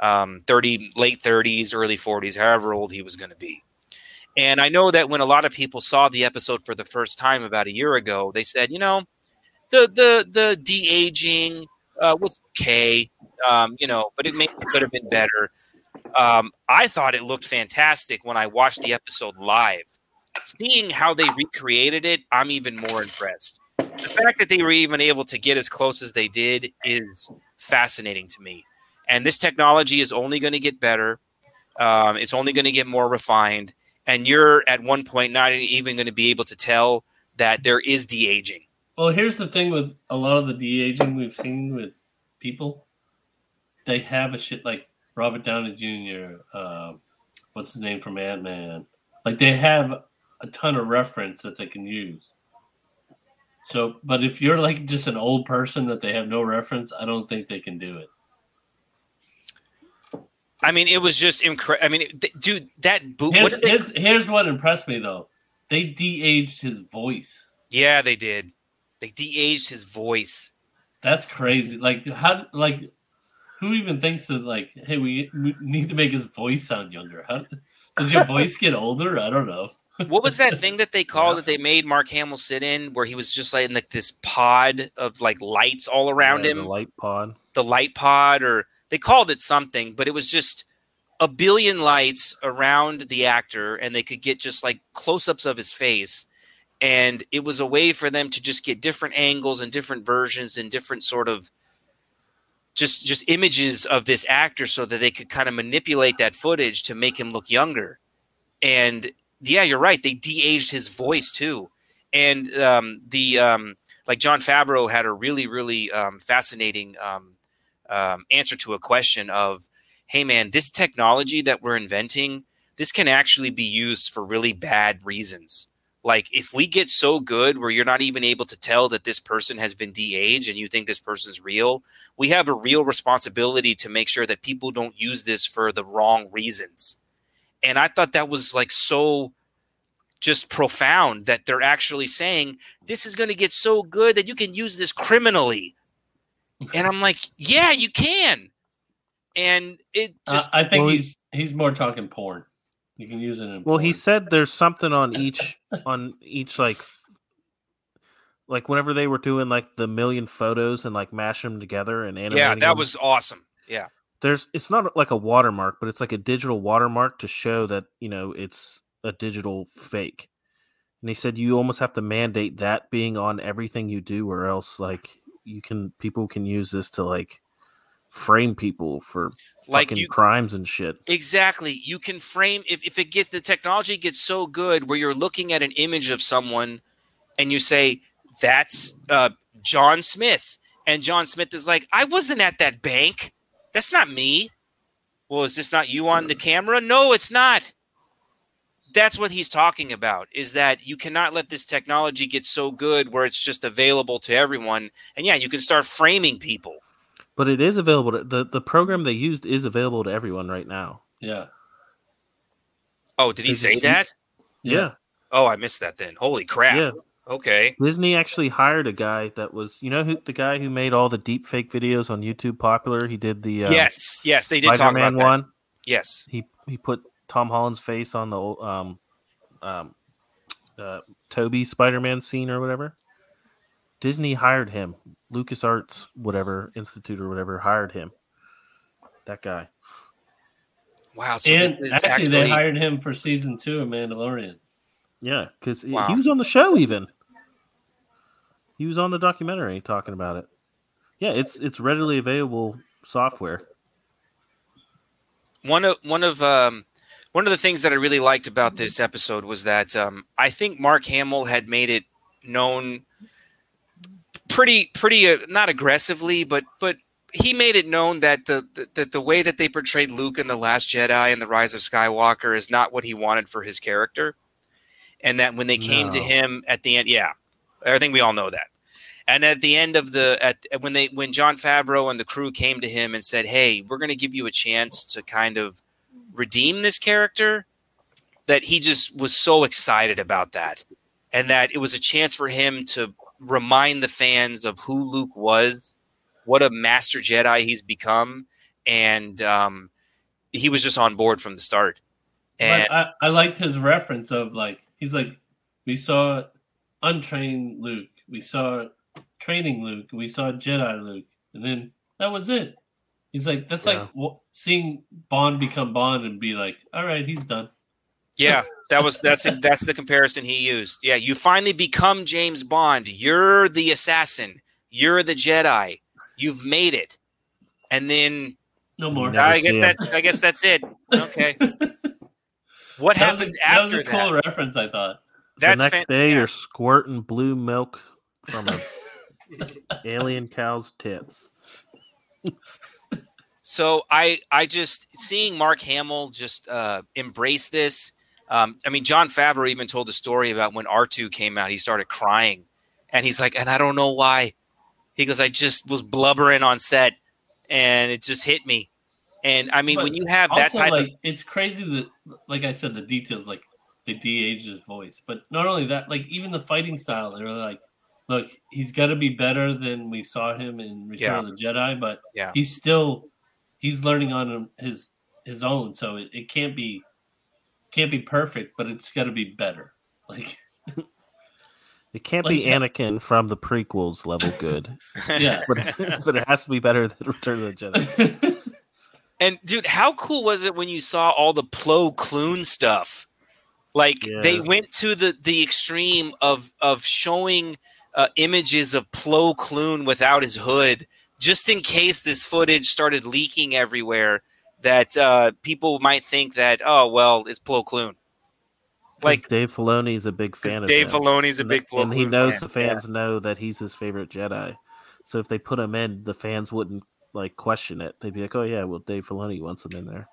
Um, 30 late 30s, early 40s, however old he was going to be. And I know that when a lot of people saw the episode for the first time about a year ago, they said, you know, the the the de aging uh, was okay, um, you know, but it maybe could have been better. Um, I thought it looked fantastic when I watched the episode live. Seeing how they recreated it, I'm even more impressed. The fact that they were even able to get as close as they did is fascinating to me. And this technology is only going to get better. Um, it's only going to get more refined. And you're at one point not even going to be able to tell that there is de aging. Well, here's the thing with a lot of the de aging we've seen with people. They have a shit like Robert Downey Jr. Uh, what's his name from Ant Man? Like they have a ton of reference that they can use. So, but if you're like just an old person that they have no reference, I don't think they can do it. I mean, it was just incredible. I mean, th- dude, that boot. Here's, What they- here's, here's what impressed me though. They de-aged his voice. yeah, they did. They de-aged his voice. That's crazy. Like how like who even thinks that like, hey, we, we need to make his voice sound younger? How does your voice get older? I don't know. What was that thing that they called that they made Mark Hamill sit in, where he was just like in like this pod of like lights all around Yeah, him, the light pod. the light pod, or they called it something, but it was just a billion lights around the actor, and they could get just like close-ups of his face, and it was a way for them to just get different angles and different versions and different sort of just just images of this actor so that they could kind of manipulate that footage to make him look younger. And yeah you're right they de-aged his voice too. And um, the um, like jon favreau had a really really um, fascinating um, um, answer to a question of hey man this technology that we're inventing this can actually be used for really bad reasons like if we get so good where you're not even able to tell that this person has been de-aged and you think this person's real we have a real responsibility to make sure that people don't use this for the wrong reasons. And i thought that was like so just profound that they're actually saying this is going to get so good that you can use this criminally. And i'm like yeah you can. And it Uh, I think well, he's he's more talking porn. You can use it in Well, porn. he said there's something on each on each like like whenever they were doing like the million photos and like mashing them together and animating yeah that them, was awesome yeah there's it's not like a watermark, but it's like a digital watermark to show that you know it's a digital fake. And he said you almost have to mandate that being on everything you do, or else like you can people can use this to like frame people for like fucking you crimes and shit. Exactly. You can frame if, if it gets the technology gets so good where you're looking at an image of someone and you say, That's uh, John Smith. And John Smith is like, I wasn't at that bank. That's not me. Well, is this not you on the camera? No, it's not. That's what he's talking about is that you cannot let this technology get so good where it's just available to everyone. And yeah, you can start framing people. But it is available. To, the the program they used is available to everyone right now. yeah. Oh, did he Is say it- that? Yeah, Oh, I missed that then. Holy crap. yeah. Okay. Disney actually hired a guy that was, you know, who the guy who made all the deep fake videos on YouTube popular. He did the uh, yes, yes, they did Spider-Man about that. one. Yes. He he put Tom Holland's face on the old, um um uh, Tobey Spider-Man scene or whatever. Disney hired him. LucasArts, whatever institute or whatever, hired him. That guy. Wow. So and this is actually, actually, they hired him for season two of Mandalorian. Yeah, because Wow. he was on the show. Even he was on the documentary talking about it. Yeah, it's it's readily available software. one of one of um, one of the things that I really liked about this episode was that um, I think Mark Hamill had made it known pretty pretty uh, not aggressively, but but he made it known that the, the that the way that they portrayed Luke in the Last Jedi and the Rise of Skywalker is not what he wanted for his character, and that when they came to him at the end, yeah, I think we all know that. And at the end of the at when they when Jon Favreau and the crew came to him and said, "Hey, we're going to give you a chance to kind of redeem this character," that he just was so excited about that, and that it was a chance for him to remind the fans of who Luke was, what a master Jedi he's become, and um, he was just on board from the start. And I, I liked his reference of like he's like we saw untrained Luke, we saw training Luke, we saw Jedi Luke, and then that was it. He's like that's Yeah. like w- seeing Bond become Bond and be like, all right, he's done. Yeah, that was that's that's the comparison he used. Yeah, you finally become James Bond. You're the assassin. You're the Jedi. You've made it. And then No more. I guess see him. that's I guess that's it. Okay. What That was, a, happens that was after a cool that? reference, I thought. That's the next fan- day yeah. you're squirting blue milk from a alien cow's tits. So I I just seeing Mark Hamill just uh, embrace this. Um, I mean, Jon Favreau even told the story about when R two came out. He started crying, and he's like, and I don't know why. He goes, I just was blubbering on set, and it just hit me, And I mean, But when you have that type like of it's crazy that, like I said, the details like they de-aged his voice, but not only that, like even the fighting style, they're like, look, he's got to be better than we saw him in Return Yeah. of the Jedi, but Yeah. he's still he's learning on his his own, so it, it can't be can't be perfect, but it's got to be better. Like, It can't Like, be. Anakin from the prequels level good, yeah, but but it has to be better than Return of the Jedi. And dude, how cool was it when you saw all the Plo Kloon stuff? Like Yeah. they went to the the extreme of of showing uh, images of Plo Kloon without his hood, just in case this footage started leaking everywhere. That uh, people might think that oh well, it's Plo Kloon. Like Dave Dave is a big fan of Dave them. Filoni's a big Plo and he knows fan. the fans know that he's his favorite Jedi. So if they put him in, the fans wouldn't like question it. They'd be like, "Oh yeah, well Dave Filoni wants him in there."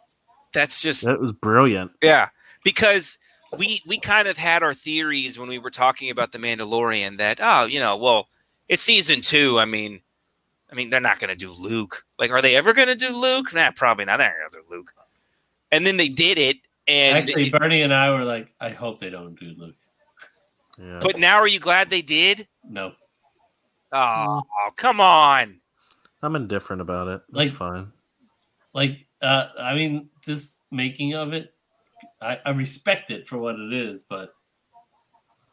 That's just That was brilliant. Yeah, because we we kind of had our theories when we were talking about the Mandalorian that oh you know well it's season two. I mean, I mean they're not going to do Luke. Like, are they ever going to do Luke? Nah, probably not. They're going to do Luke. And then they did it, and actually, Bernie and I were like, I hope they don't do Luke. Yeah. but now are you glad they did? No, Oh, come on! I'm indifferent about it. It's Like- fine. like uh, I mean, this making of it, I, I respect it for what it is, but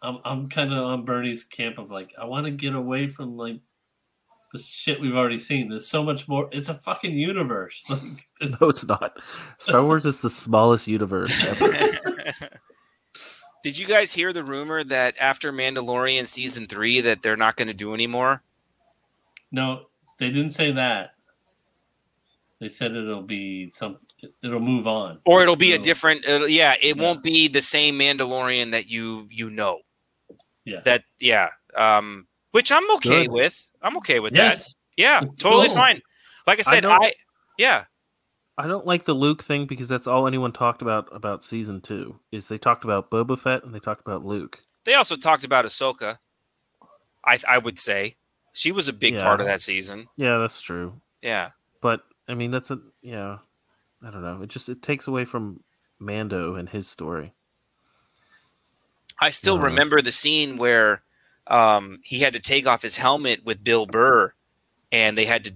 I'm I'm kind of on Bernie's camp of like I want to get away from like the shit we've already seen. There's so much more. It's a fucking universe. Like, it's, No, it's not. Star Wars is the smallest universe ever. Did you guys hear the rumor that after Mandalorian season three that they're not going to do anymore? no, they didn't say that. They said it'll be some. It'll move on. or it'll be a No. different it'll, yeah it Yeah. won't be the same mandalorian that you you know Yeah. that yeah um which i'm okay Good. with i'm okay with that yeah It's totally cool. fine like i said don't- I, yeah I don't like the Luke thing because that's all anyone talked about about season two. Is they talked about Boba Fett and they talked about Luke. they also talked about ahsoka i i would say she was a big Yeah. part of that season Yeah, that's true. yeah But I mean, that's a yeah. I don't know. It just it takes away from Mando and his story. i still Yeah. remember the scene where um he had to take off his helmet with bill burr and they had to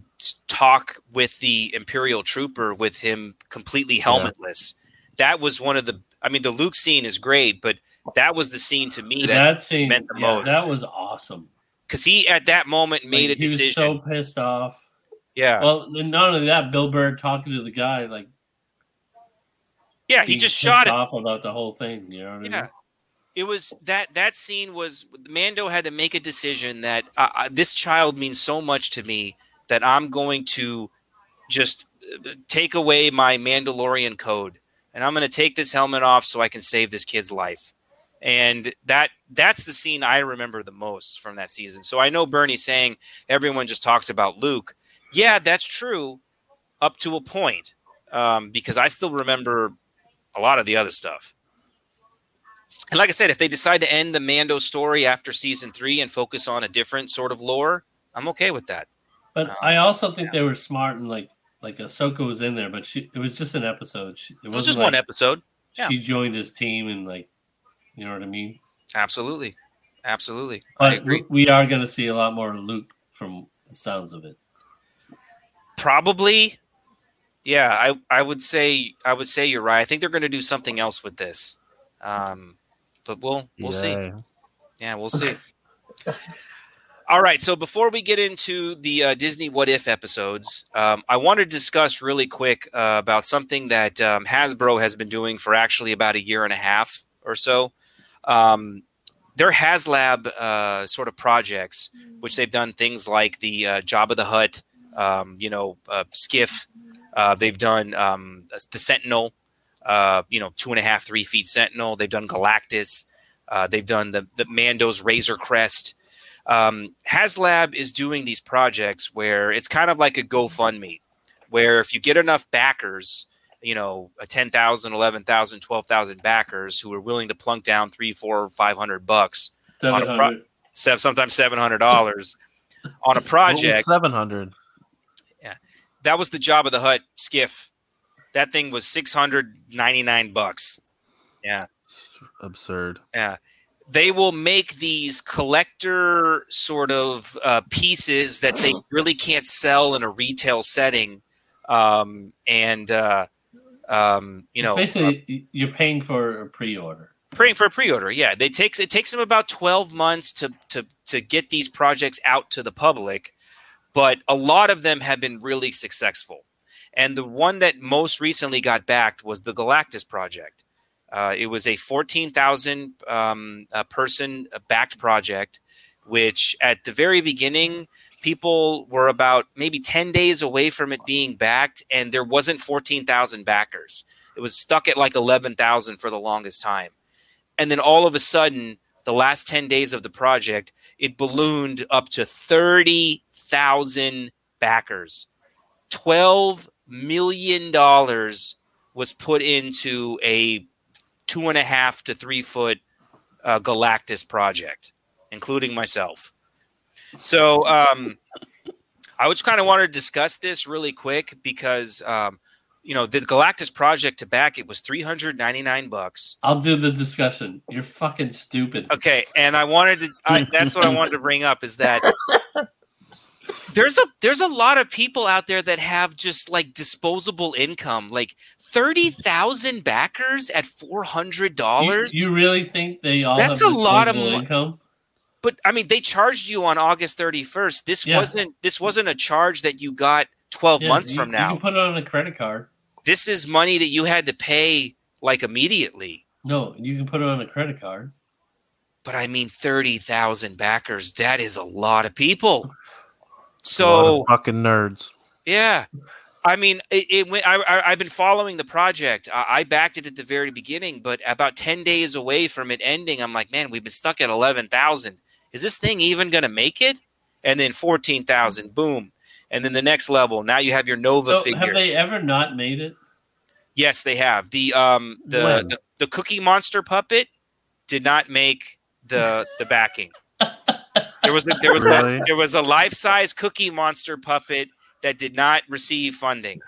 talk with the imperial trooper with him completely helmetless that was one of the i mean the luke scene is great but that was the scene to me that That scene, meant the yeah, most. that was awesome. because he at that moment made Like, a he was decision so pissed off. yeah Well, not only that, Bill Burr talking to the guy like yeah he just shot it off about the whole thing. You know what I mean? It was that that scene was mando had to make a decision that uh, this child means so much to me that i'm going to just uh, take away my mandalorian code and i'm going to take this helmet off so i can save this kid's life. And that that's the scene i remember the most from that season. So i know bernie saying everyone just talks about luke. Yeah that's true up to a point um, because i still remember a lot of the other stuff and like I said, if they decide to end the Mando story after season three and focus on a different sort of lore, I'm okay with that. But Um, I also think they were smart and like like Ahsoka was in there, but she it was just an episode. She, it It was just like one episode. yeah. She joined his team and like, you know what I mean. Absolutely, absolutely. I But agree. we, we are going to see a lot more Luke from the sounds of it. Probably, yeah. I I would say I would say you're right. I think they're going to do something else with this, um, but we'll we'll see. Yeah. Yeah, we'll see. All right. So before we get into the uh, Disney What If episodes, um, I want to discuss really quick uh, about something that um, Hasbro has been doing for actually about a year and a half or so. Um, their HasLab uh, sort of projects, which they've done things like the uh, Jabba the Hutt, um, you know, uh, Skiff. Uh, they've done um, the Sentinel, uh, you know, two and a half, three feet Sentinel. They've done Galactus. Uh, they've done the the Mando's Razor Crest. Um, HasLab is doing these projects where it's kind of like a GoFundMe, where if you get enough backers, you know, a 10,000, 11,000, 12,000 backers who are willing to plunk down three, four, five hundred bucks, On a pro- sometimes seven hundred dollars on a project. Seven hundred. Yeah. that was the jabba the hutt skiff That thing was 699 bucks. Yeah. Absurd. Yeah. They will make these collector sort of uh, pieces that they really can't sell in a retail setting. Um, and, uh, um, you It's know, basically you're paying for a pre-order. praying for a pre-order yeah they takes it takes them about 12 months to to to get these projects out to the public but a lot of them have been really successful and the one that most recently got backed was the galactus project. Uh, it was a 14000 um, uh, person backed project which at the very beginning people were about maybe 10 days away from it being backed and there wasn't 14000 backers. It was stuck at like 11,000 for the longest time. And then all of a sudden the last 10 days of the project it ballooned up to 30,000 backers. 12 million dollars was put into a two and a half to three foot uh, galactus project including myself so um, i just kind of wanted to discuss this really quick because um, you know the galactus project to back it was 399 bucks I'll do the discussion. You're fucking stupid. Okay, and I wanted to. I, that's what I wanted to bring up is that there's a there's a lot of people out there that have just like disposable income, like thirty mm-hmm. thousand backers at four hundred dollars. you really think they all That's have a lot of disposable income? But I mean, they charged you on August thirty first. This Yeah. wasn't this wasn't a charge that you got twelve Yeah, months you- from You now. can put it on a credit card. This is money that you had to pay like immediately. No, you can put it on a credit card. But I mean, thirty thousand backers. That is a lot of people. A lot So of fucking nerds. Yeah. I mean, it, it went, I, I, I've been following the project. I, I backed it at the very beginning, but about 10 days away from it ending, I'm like, man, we've been stuck at 11,000. Is this thing even going to make it? And then 14,000, boom. And then the next level, now you have your Nova So figure. have they ever not made it? yes, they have. The um the, the the Cookie Monster puppet did not make the the backing. There was a, there was Really? a, there was a life size Cookie Monster puppet that did not receive funding.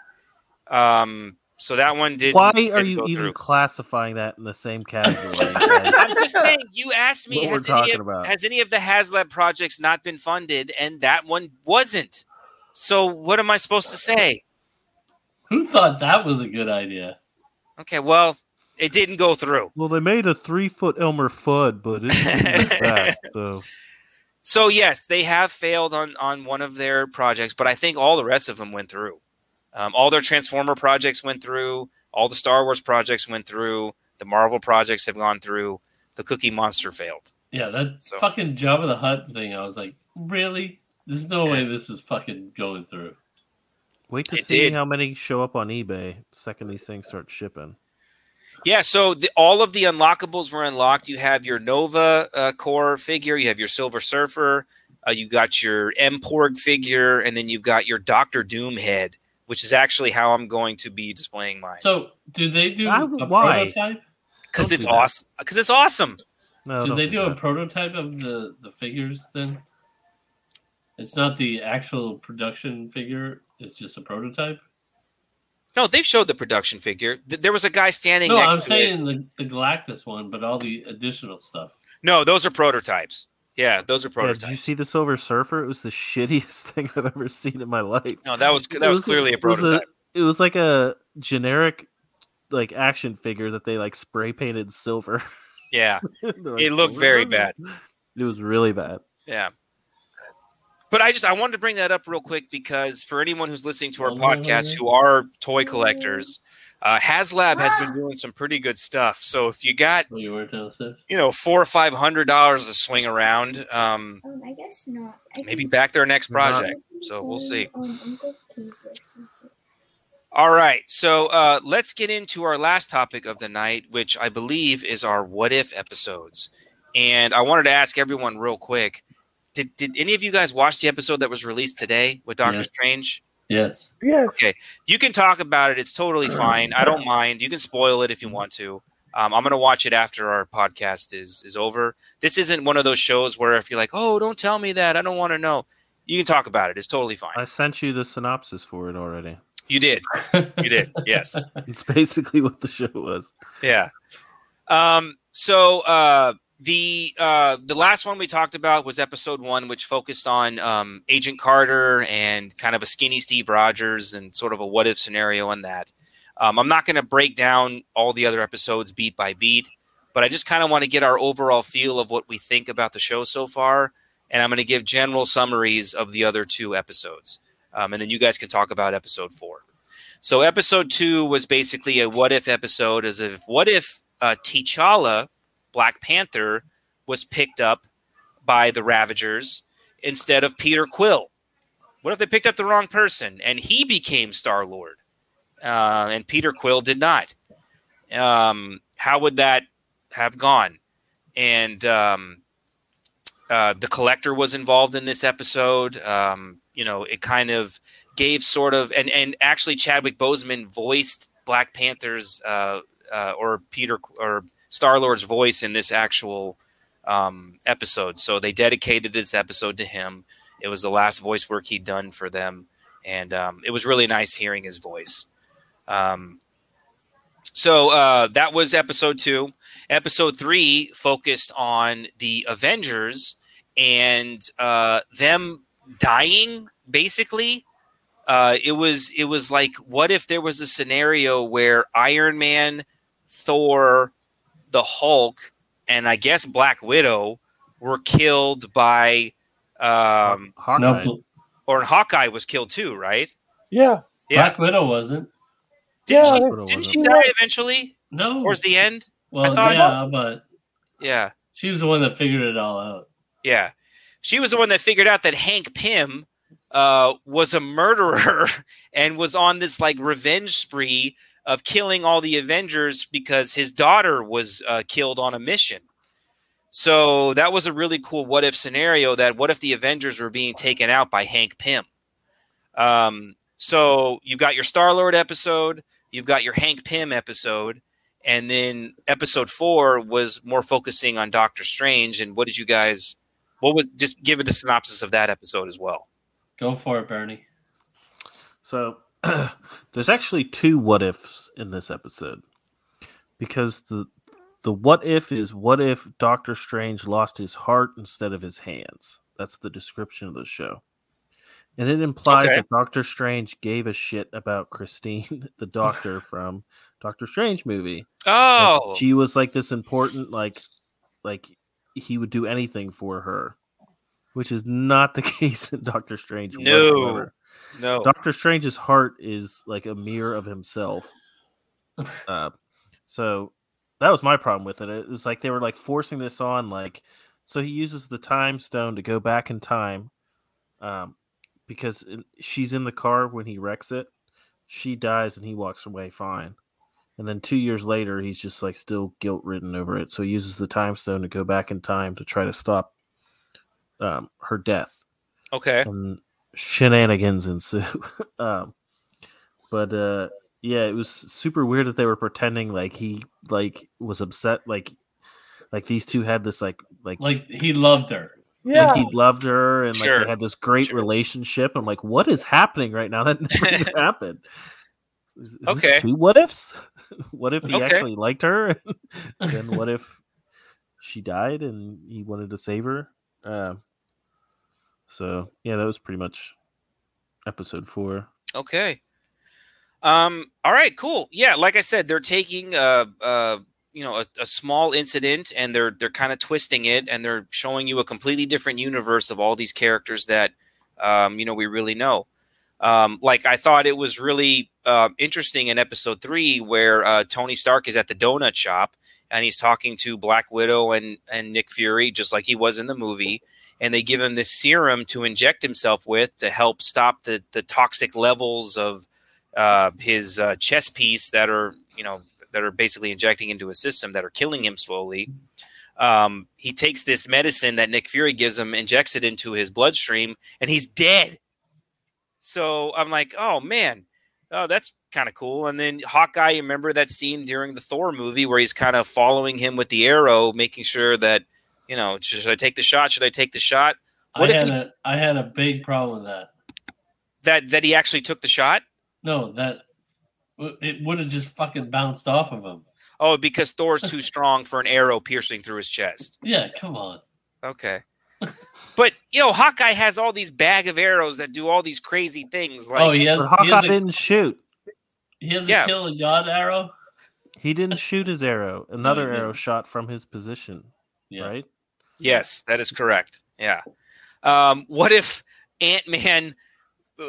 Um, so that one did. Why are didn't you even through. classifying that in the same category? I'm just saying. You asked me What we're has any, talking of, about. has any of the HasLab projects not been funded, and that one wasn't. So what am I supposed to say? Who thought that was a good idea? Okay, well, it didn't go through. well, they made a three foot Elmer Fudd, but it didn't like that. So So yes, they have failed on on one of their projects, but I think all the rest of them went through. Um, all their Transformer projects went through. All the Star Wars projects went through. The Marvel projects have gone through. The Cookie Monster failed. Yeah, that So- fucking Jabba the Hutt thing. I was like, really? There's no way this is fucking going through. wait to It see did. how many show up on eBay second these things start shipping. Yeah, so the, all of the unlockables were unlocked. You have your Nova uh, core figure, you have your Silver Surfer, uh, you got your Morg figure, and then you've got your Doctor Doom head, which is actually how I'm going to be displaying mine So, do they do I- a why? prototype? because don't it's awesome. Because it's awesome. No, Do they do a prototype of the the figures then? It's not the actual production figure. It's just a prototype. No, they've showed the production figure. There was a guy standing No, next I'm to it. saying the, the Galactus one, but all the additional stuff. No, those are prototypes. Yeah, those are Yeah, prototypes. did you see the Silver Surfer? It was the shittiest thing I've ever seen in my life. No, that was that It was clearly a it was prototype. it was like a generic like action figure that they like spray painted silver. yeah, like, it looked very bad. It was really bad. Yeah. But I just I wanted to bring that up real quick because for anyone who's listening to our Oh, podcast who are toy collectors, uh, HasLab has been doing some pretty good stuff. So if you got you were you know four or five hundred dollars to swing around, um, Um, I guess not. I maybe can- back their next Not- project. So we'll see. Uncle's keys were still- All right, so uh, let's get into our last topic of the night, which I believe is our what if episodes. And I wanted to ask everyone real quick: Did did any of you guys watch the episode that was released today with Doctor Yes. Strange? Yes. Yes. Okay. You can talk about it; it's totally fine. I don't mind. You can spoil it if you want to. Um, I'm going to watch it after our podcast is is over. This isn't one of those shows where if you're like, "Oh, don't tell me that. I don't want to know." You can talk about it. It's totally fine. I sent you the synopsis for it already. You did. You did. Yes. It's basically what the show was. Yeah. Um, so uh, the uh, the last one we talked about was episode one, which focused on um, Agent Carter and kind of a skinny Steve Rogers and sort of a what if scenario on that. Um, I'm not going to break down all the other episodes beat by beat, but I just kind of want to get our overall feel of what we think about the show so far, and I'm going to give general summaries of the other two episodes, um, and then you guys can talk about episode four. So episode two was basically a what if episode, as if what if uh, T'Challa, Black Panther, was picked up by the Ravagers instead of Peter Quill? What if they picked up the wrong person and he became Star Lord, uh, and Peter Quill did not? Um, how would that have gone? And um, uh, the Collector was involved in this episode. Um, you know, it kind of gave sort of and and actually Chadwick Boseman voiced Black Panther's uh, uh, or Peter or Star Lord's voice in this actual um, episode. So they dedicated this episode to him. It was the last voice work he'd done for them, and um, it was really nice hearing his voice. Um, so uh, that was episode two. Episode three focused on the Avengers and uh, them dying, basically uh, it was it was like what if there was a scenario where Iron Man, Thor, the Hulk, and I guess Black Widow were killed by um Hawkeye. No, or Hawkeye was killed too, right? Yeah. Yeah. Black Widow wasn't. Didn't Yeah, she, Widow didn't she wasn't. die eventually No. towards the end? well, I thought- yeah, but Yeah. she was the one that figured it all out. Yeah. She was the one that figured out that Hank Pym uh, was a murderer and was on this like revenge spree of killing all the Avengers because his daughter was uh, killed on a mission. So that was a really cool what if scenario that what if the Avengers were being taken out by Hank Pym? Um, so you've got your Star Lord episode, you've got your Hank Pym episode, and then episode four was more focusing on Doctor Strange. And what did you guys? What was just give it a synopsis of that episode as well? Go for it, Bernie. So there's actually two what ifs in this episode because the the what if is what if Doctor Strange lost his heart instead of his hands. That's the description of the show. And it implies Okay. that Doctor Strange gave a shit about Christine, the doctor from Doctor Strange movie. Oh, she was like this important, like, like he would do anything for her, which is not the case in Doctor Strange. No. whatsoever. No. Doctor Strange's heart is like a mirror of himself. Uh, so that was my problem with it. It was like they were like forcing this on, like so he uses the time stone to go back in time, um, because in- she's in the car when he wrecks it. She dies and he walks away fine. And then two years later, he's just like still guilt ridden over it. So he uses the time stone to go back in time to try to stop um, her death Okay. and shenanigans ensue. um, but uh, yeah, it was super weird that they were pretending like he like was upset, like like these two had this like like Like he loved her. Yeah. like he loved her and like they had this great Sure. relationship. I'm like, what is happening right now? That never happened. Is, is this Okay. two what ifs? what if he Okay. actually liked her? and then what if she died and he wanted to save her? Um, so yeah, that was pretty much episode four. Okay. Um. All right. Cool. Yeah. Like I said, they're taking uh uh you know a, a small incident and they're they're kind of twisting it and they're showing you a completely different universe of all these characters that um you know we really know. Um, like I thought it was really uh, interesting in episode three where uh, Tony Stark is at the donut shop and he's talking to Black Widow and and Nick Fury just like he was in the movie and they give him this serum to inject himself with to help stop the the toxic levels of uh, his uh, chest piece that are you know that are basically injecting into his system that are killing him slowly. Um, he takes this medicine that Nick Fury gives him, injects it into his bloodstream, and he's dead. So I'm like, oh man, oh that's kind of cool. And then Hawkeye, remember that scene during the Thor movie where he's kind of following him with the arrow, making sure that you know, should I take the shot? Should I take the shot? What I if had he- a I had a big problem with that. That that he actually took the shot. No, that it would have just fucking bounced off of him. Oh, because Thor's too strong for an arrow piercing through his chest. Yeah, come on. Okay. But you know, Hawkeye has all these bag of arrows that do all these crazy things. Oh, like, oh, he has, But he Hawkeye has a, didn't shoot. he has Yeah. a kill a god arrow. He didn't shoot his arrow. Another arrow shot from his position. Yeah. Right? Yes, that is correct. Yeah. Um, what if Ant Man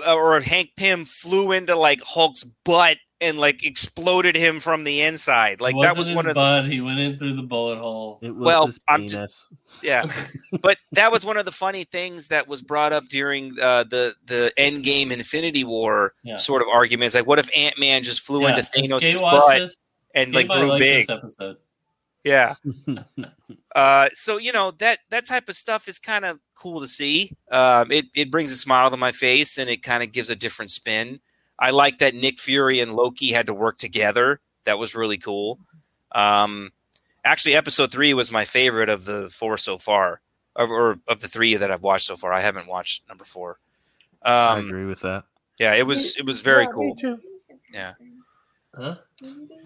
or Hank Pym flew into like Hulk's butt and like exploded him from the inside? Like that wasn't was his one of the. He went in through the bullet hole. It was Well, I'm penis. just- yeah. But that was one of the funny things that was brought up during uh, the the Endgame Infinity War Yeah. sort of arguments. Like, what if Ant Man just flew Yeah, into has Thanos' butt this? and Skate like might grew like big? This episode. Yeah. Uh, so you know that that type of stuff is kind of cool to see. Um, it it brings a smile to my face and it kind of gives a different spin. I like that Nick Fury and Loki had to work together. That was really cool. Um, actually, episode three was my favorite of the four so far, or, or of the three that I've watched so far. I haven't watched number four. I Um, agree with that. yeah, it was it was very Yeah, cool. Me too. Yeah. Huh?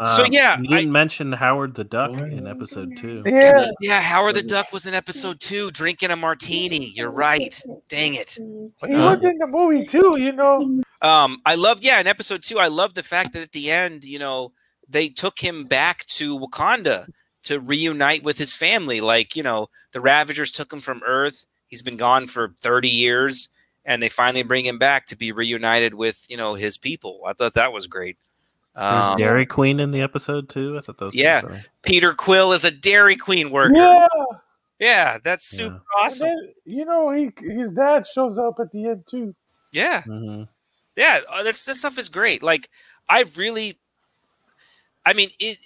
So, Um, yeah, you I- didn't mention Howard the Duck Right. in episode two. Yeah. Yeah, Howard the Duck was in episode two, drinking a martini. You're right. Dang it. He was in the movie too, you know. Um, I love, yeah, in episode two, I love the fact that at the end, you know, they took him back to Wakanda to reunite with his family. Like, you know, the Ravagers took him from Earth. He's been gone for 30 years, and they finally bring him back to be reunited with, you know, his people. I thought that was great. Was Um, Dairy Queen in the episode too? I thought those. Yeah. Peter Quill is a Dairy Queen worker. Yeah. Yeah, that's super And awesome. then, you know, he his dad shows up at the end too. Yeah. Mhm. Yeah, uh, that's that stuff is great. Like I've really, I mean, it.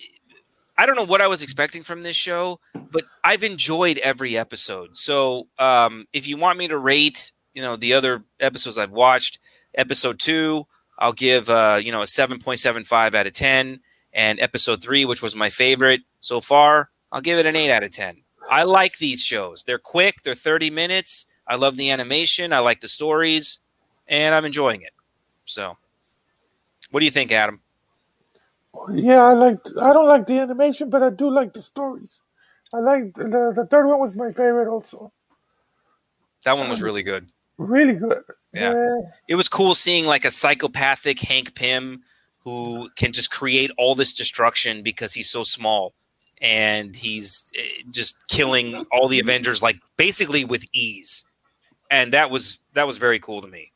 I don't know what I was expecting from this show, but I've enjoyed every episode. So, um, if you want me to rate, you know, the other episodes I've watched, episode two, I'll give, uh, you know, a seven point seven five out of ten, and episode three, which was my favorite so far, I'll give it an eight out of ten. I like these shows. They're quick. They're thirty minutes. I love the animation. I like the stories, and I'm enjoying it. So, what do you think, Adam? Yeah, I liked. I don't like the animation, but I do like the stories. I like the the third one was my favorite also. That one was really good. Really good. Yeah. It was cool seeing like a psychopathic Hank Pym who can just create all this destruction because he's so small and he's eh, just killing all the Avengers like basically with ease. And that was that was very cool to me.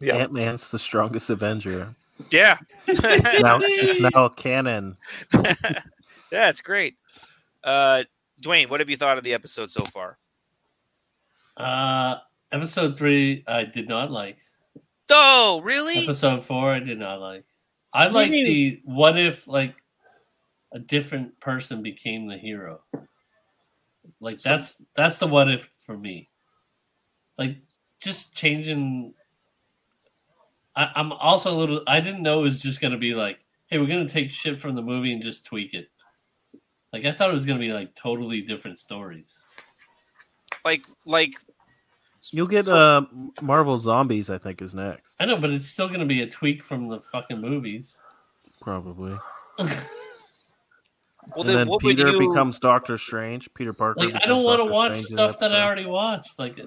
Yeah. Ant Man's the strongest Avenger. Yeah. It's now, it's now canon. yeah, it's great. Uh Dwayne, what have you thought of the episode so far? Uh, episode three, I did not like. Oh, really? Episode four, I did not like. I like the what if like a different person became the hero. Like So- that's that's the what if for me. Like just changing. I, I'm also a little. I didn't know it was just gonna be like, hey, we're gonna take shit from the movie and just tweak it. Like I thought it was gonna be like totally different stories. Like like You'll get uh, Marvel Zombies, I think, is next. I know, but it's still gonna be a tweak from the fucking movies. Probably. well and then, then what Peter would you becomes Doctor Strange. Peter Parker. like I don't want to watch Strange stuff that I already watched. Like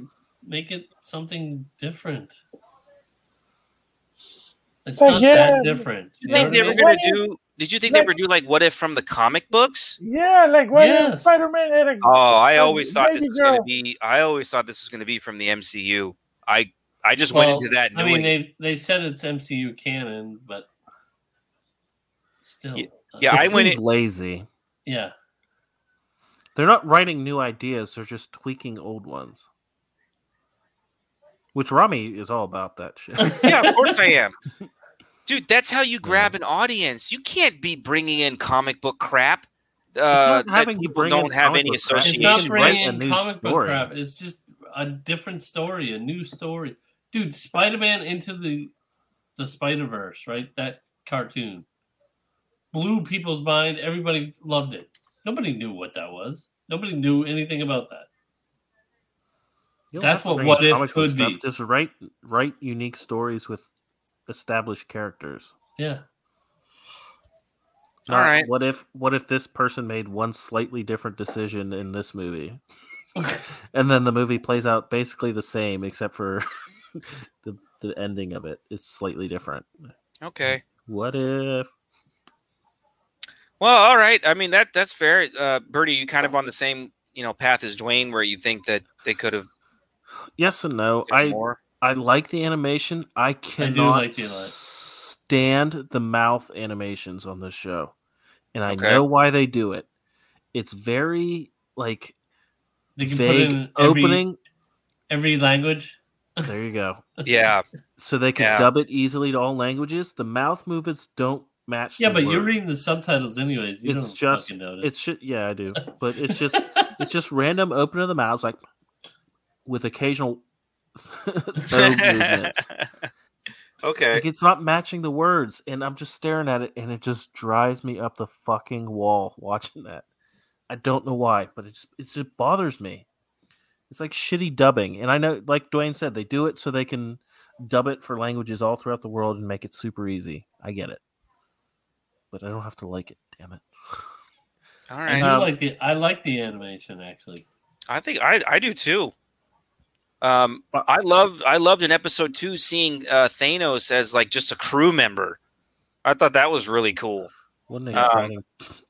make it something different. It's Like, not yeah, that different. You You think they were gonna do? Did you think they Like- were do like what if from the comic books? Yeah, like what Yes. if Spider Man had a Oh, I a always thought this baby was gonna be. I always thought this was gonna be from the MCU. I I just went into that I mean, they they said it's MCU canon, but still, Yeah, uh, yeah, It I went in- lazy. yeah. They're not writing new ideas; they're just tweaking old ones. Which Rami is all about that shit. yeah, of course I am, dude. That's how you grab an audience. You can't be bringing in comic book crap. Uh, that people don't have any book crap. It's Association. not can bringing a in new comic book crap. It's just a different story, a new story. Dude, Spider Man into the the Spider Verse, right? That cartoon blew people's mind. Everybody loved it. Nobody knew what that was. Nobody knew anything about that. You don't That's what bring What If comic book could stuff. be. Just write write unique stories with established characters. Yeah. All Not, right. What if what if this person made one slightly different decision in this movie, and then the movie plays out basically the same, except for the the ending of it is slightly different. Okay. What if? Well, all right. I mean that that's fair. Uh, Bertie, you kind of on the same you know path as Dwayne, where you think that they could have Yes and no. I more. I like the animation. I cannot like the stand the mouth animations on this show, and I Okay. know why they do it. It's very like They can vague put in every, opening. every language. There you go. Yeah. So they can Yeah. dub it easily to all languages. The mouth movements don't match. Yeah, the but you're reading the subtitles anyways. You It's don't just fucking notice. it's just yeah I do, but it's just it's just random open of the mouths like with occasional throat movements. okay. Like it's not matching the words, and I'm just staring at it, and it just drives me up the fucking wall watching that. I don't know why, but it just, it just bothers me. It's like shitty dubbing, and I know, like Dwayne said, they do it so they can dub it for languages all throughout the world and make it super easy. I get it, but I don't have to like it. Damn it! All I do Um, like the I like the animation actually. I think I I do too. Um, I love I loved in episode two seeing uh, Thanos as like just a crew member. I thought that was really cool. What an Um,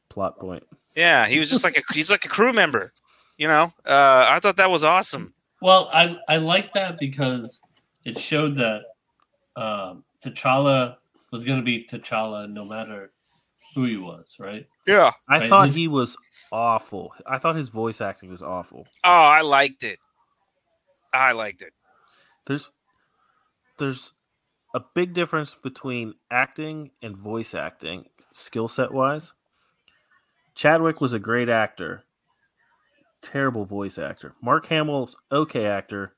plot point. Yeah, he was just like a he's like a crew member. You know, uh, I thought that was awesome. Well, I I like that because it showed that um, T'Challa was going to be T'Challa no matter who he was, right? Yeah. I Right, thought his- he was awful. I thought his voice acting was awful. Oh, I liked it. I liked it. there's there's a big difference between acting and voice acting skill set wise chadwick was a great actor terrible voice actor mark hamill's okay actor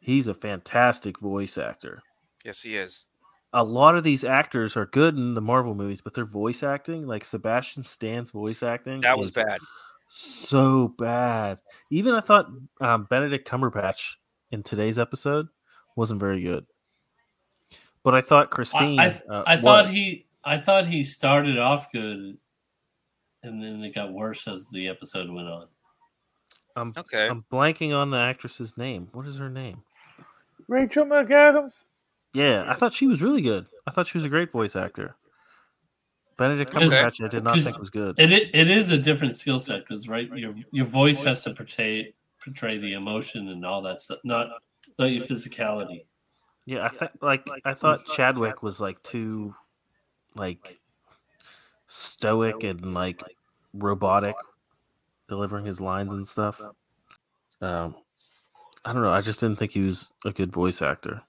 he's a fantastic voice actor Yes, he is. a lot of these actors are good in the marvel movies but their voice acting like sebastian stan's voice acting That was bad. So bad even i thought um, benedict cumberbatch in today's episode wasn't very good but i thought christine I, I, uh, I thought was. he I thought he started off good, and then it got worse as the episode went on. I'm, Okay. I'm blanking on the actress's name what is her name Rachel McAdams. yeah i thought she was really good i thought she was a great voice actor benedict cumberbatch i did not think was good. it, it is a different skill set because right, your your voice has to portray portray the emotion and all that stuff, not not your physicality. yeah i think like i thought chadwick was like too like stoic and like robotic delivering his lines and stuff. Um i don't know i just didn't think he was a good voice actor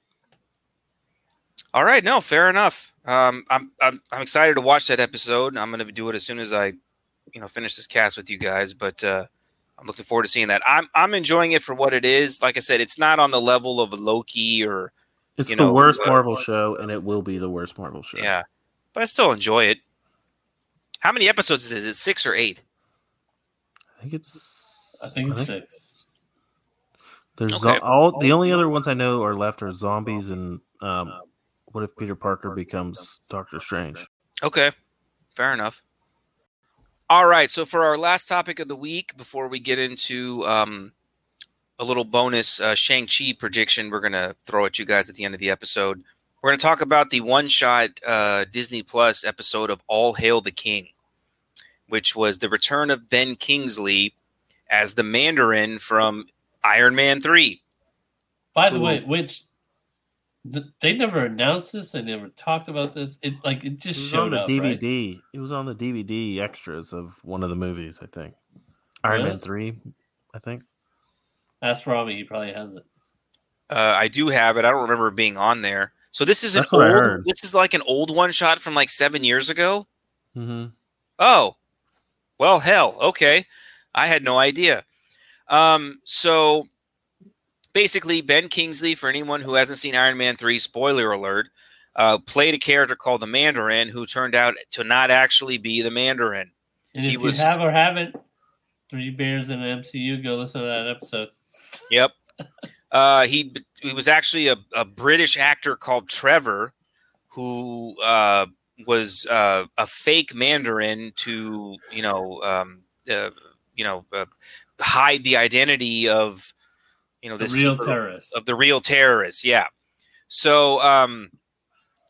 All right, no, fair enough. Um, I'm I'm I'm excited to watch that episode. I'm going to do it as soon as I, you know, finish this cast with you guys. But uh, I'm looking forward to seeing that. I'm I'm enjoying it for what it is. Like I said, it's not on the level of Loki or it's You the know, worst uh, marvel show and it will be the worst marvel show yeah, but I still enjoy it. How many episodes is it? Six or eight? i think it's I think it's six. There's Okay. zo- all the only other ones I know are left are zombies and um, what if Peter Parker becomes Doctor Strange? Okay, fair enough. All right, so for our last topic of the week, before we get into um, a little bonus uh, Shang Chi prediction, we're gonna throw at you guys at the end of the episode. We're gonna talk about the one-shot uh, Disney Plus episode of All Hail the King, which was the return of Ben Kingsley as the Mandarin from Iron Man Three. By the Cool. way, which th- they never announced this. They never talked about this. It like it It just on showed the up. Right? DVD. It was on the DVD extras of one of the movies. I think Iron Really? Man three. I think. Ask Robbie. He probably has it. Uh, I do have it. I don't remember being on there. So this is an That's what I old. This is like an old one shot from like seven years ago. Mm-hmm. Oh, well, hell, okay. I had no idea. Um, so basically, Ben Kingsley, for anyone who hasn't seen Iron Man 3, spoiler alert, uh, played a character called the Mandarin who turned out to not actually be the Mandarin. And He if was- you have or haven't, Three Bears in the MCU, go listen to that episode. Yep. Uh, he he was actually a, a British actor called Trevor, who uh, was uh, a fake Mandarin to you know um, uh, you know uh, hide the identity of you know The this real super- terrorist. of the real terrorists. Yeah. So um,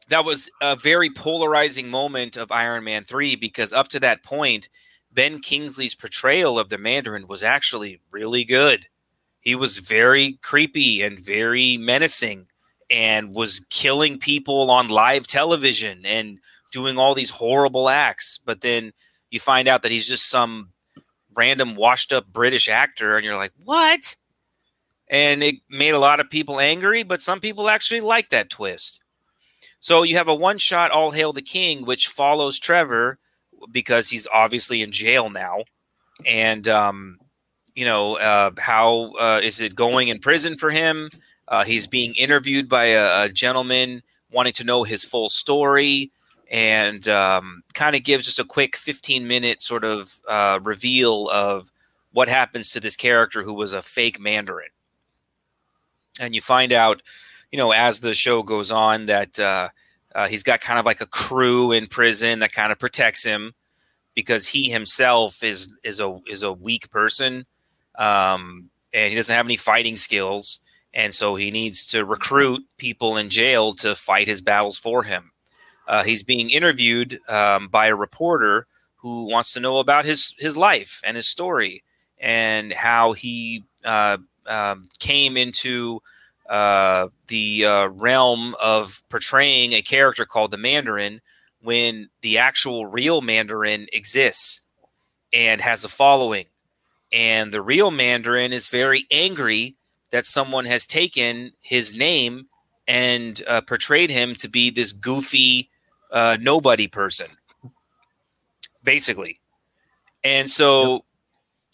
that was a very polarizing moment of Iron Man 3 because up to that point, Ben Kingsley's portrayal of the Mandarin was actually really good. He was very creepy and very menacing and was killing people on live television and doing all these horrible acts. But then you find out that he's just some random washed up British actor, and you're like, what? And it made a lot of people angry, but some people actually like that twist. So you have a one shot All Hail the King, which follows Trevor because he's obviously in jail now. And, um, you know, uh, how uh, is it going in prison for him? Uh, he's being interviewed by a, a gentleman wanting to know his full story and um, kind of gives just a quick 15 minute sort of uh, reveal of what happens to this character who was a fake Mandarin and you find out, you know, as the show goes on, that uh, uh, he's got kind of like a crew in prison that kind of protects him because he himself is is a is a weak person, um, and he doesn't have any fighting skills, and so he needs to recruit people in jail to fight his battles for him. Uh, he's being interviewed um, by a reporter who wants to know about his his life and his story and how he uh, um, came into uh, the uh, realm of portraying a character called the Mandarin when the actual real Mandarin exists and has a following. And the real Mandarin is very angry that someone has taken his name and uh, portrayed him to be this goofy uh, nobody person, basically. And so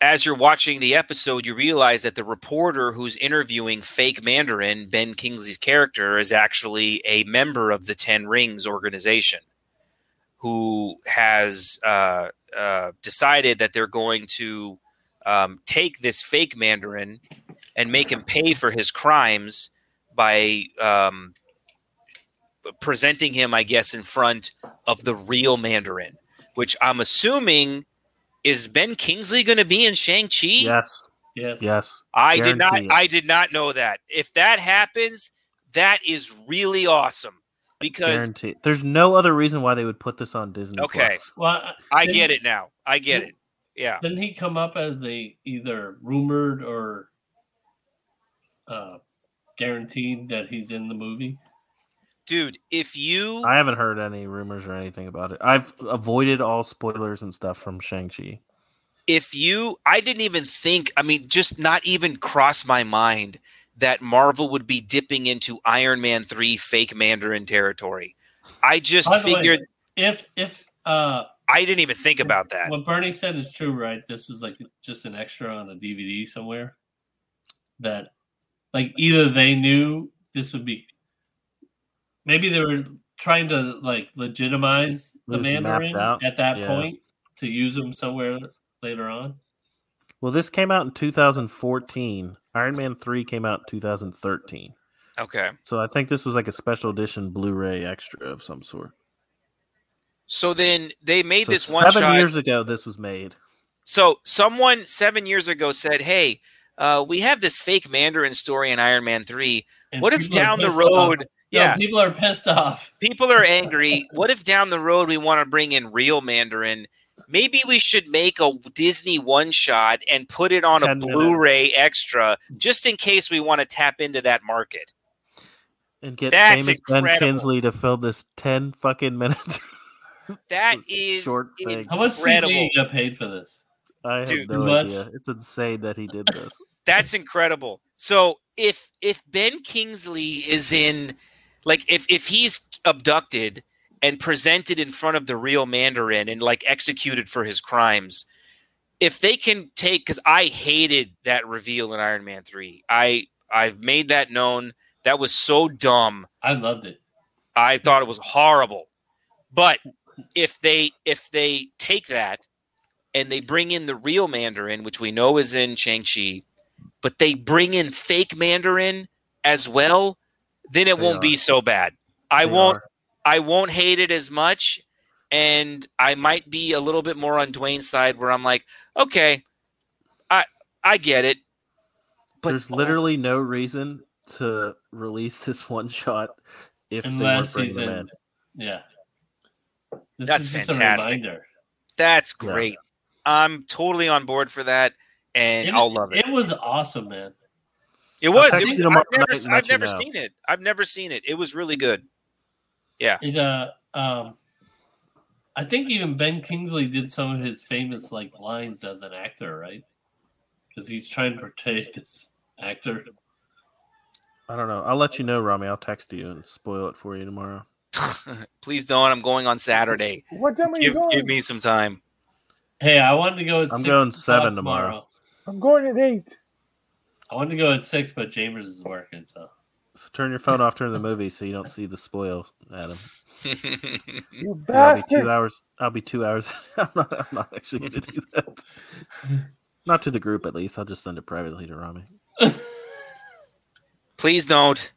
as you're watching the episode, you realize that the reporter who's interviewing fake Mandarin, Ben Kingsley's character, is actually a member of the Ten Rings organization who has uh, uh, decided that they're going to um, take this fake Mandarin and make him pay for his crimes by um, presenting him, I guess, in front of the real Mandarin, which I'm assuming is Ben Kingsley going to be in Shang Chi? Yes. Yes. Yes. I did not. It. I did not know that. If that happens, that is really awesome because Guarantee. There's no other reason why they would put this on Disney. Okay. Plus. Well, I get it now. I get it. Yeah. Didn't he come up as a either rumored or uh, guaranteed that he's in the movie? Dude, if you I haven't heard any rumors or anything about it. I've avoided all spoilers and stuff from Shang-Chi. if you I didn't even think, I mean, just not even cross my mind that Marvel would be dipping into Iron Man 3 fake Mandarin territory. I just By the way, figured if if uh, I didn't even think about that. what Bernie said is true, right? This was like just an extra on a DVD somewhere. That, like, either they knew this would be, maybe they were trying to like legitimize the It was mapped Mandarin at that yeah. point to use them somewhere later on. Well, this came out in 2014. Iron Man 3 came out in 2013. Okay. So I think this was like a special edition Blu-ray extra of some sort. So then they made So this one seven shot. years ago, this was made. So someone seven years ago said, "Hey, uh, we have this fake Mandarin story in Iron Man three. And What if down the pissed off. road, No, yeah, people are pissed off. people are angry. What if down the road we want to bring in real Mandarin? Maybe we should make a Disney one shot and put it on a Blu-ray extra, just in case we want to tap into that market." And get That's famous Ben incredible. Kingsley to film this 10 fucking minutes. That is Short thing. How much incredible. CD got paid for this? I have Dude, no what? idea. It's insane that he did this. That's incredible. So if if Ben Kingsley is in like if if he's abducted and presented in front of the real Mandarin and like executed for his crimes, if they can take because I hated that reveal in Iron Man 3. I I've made that known. That was so dumb. I loved it. I thought it was horrible. But if they if they take that and they bring in the real Mandarin, which we know is in Shang-Chi, but they bring in fake Mandarin as well, then it They won't are. be so bad. I They won't are. I won't hate it as much, and I might be a little bit more on Dwayne's side where I'm like, okay, I I get it, but There's literally no reason to release this one shot if they weren't Unless bringing he's in. in. Yeah. This That's fantastic. a reminder. that's Yeah. great. I'm totally on board for that, and It- I'll love it. It was awesome, man. It was. It was I've never, night and I've never know. seen it. I've never seen it. It was really good. Yeah. It uh um I think even Ben Kingsley did some of his famous like lines as an actor, right? Because he's trying to portray this actor. I don't know. I'll let you know, Rami. I'll text you and spoil it for you tomorrow. Please don't. I'm going on Saturday. What time are you Give, going? give me some time. Hey, I wanted to go at I'm six going o'clock seven tomorrow. I'm going at eight. I wanted to go at six, but Chambers is working, so So turn your phone off during the movie so you don't see the spoil, Adam. You Or I'll be two hours. I'll be two hours. I'm not. I'm not actually going to do that. Not to the group, at least. I'll just send it privately to Rami. Please don't.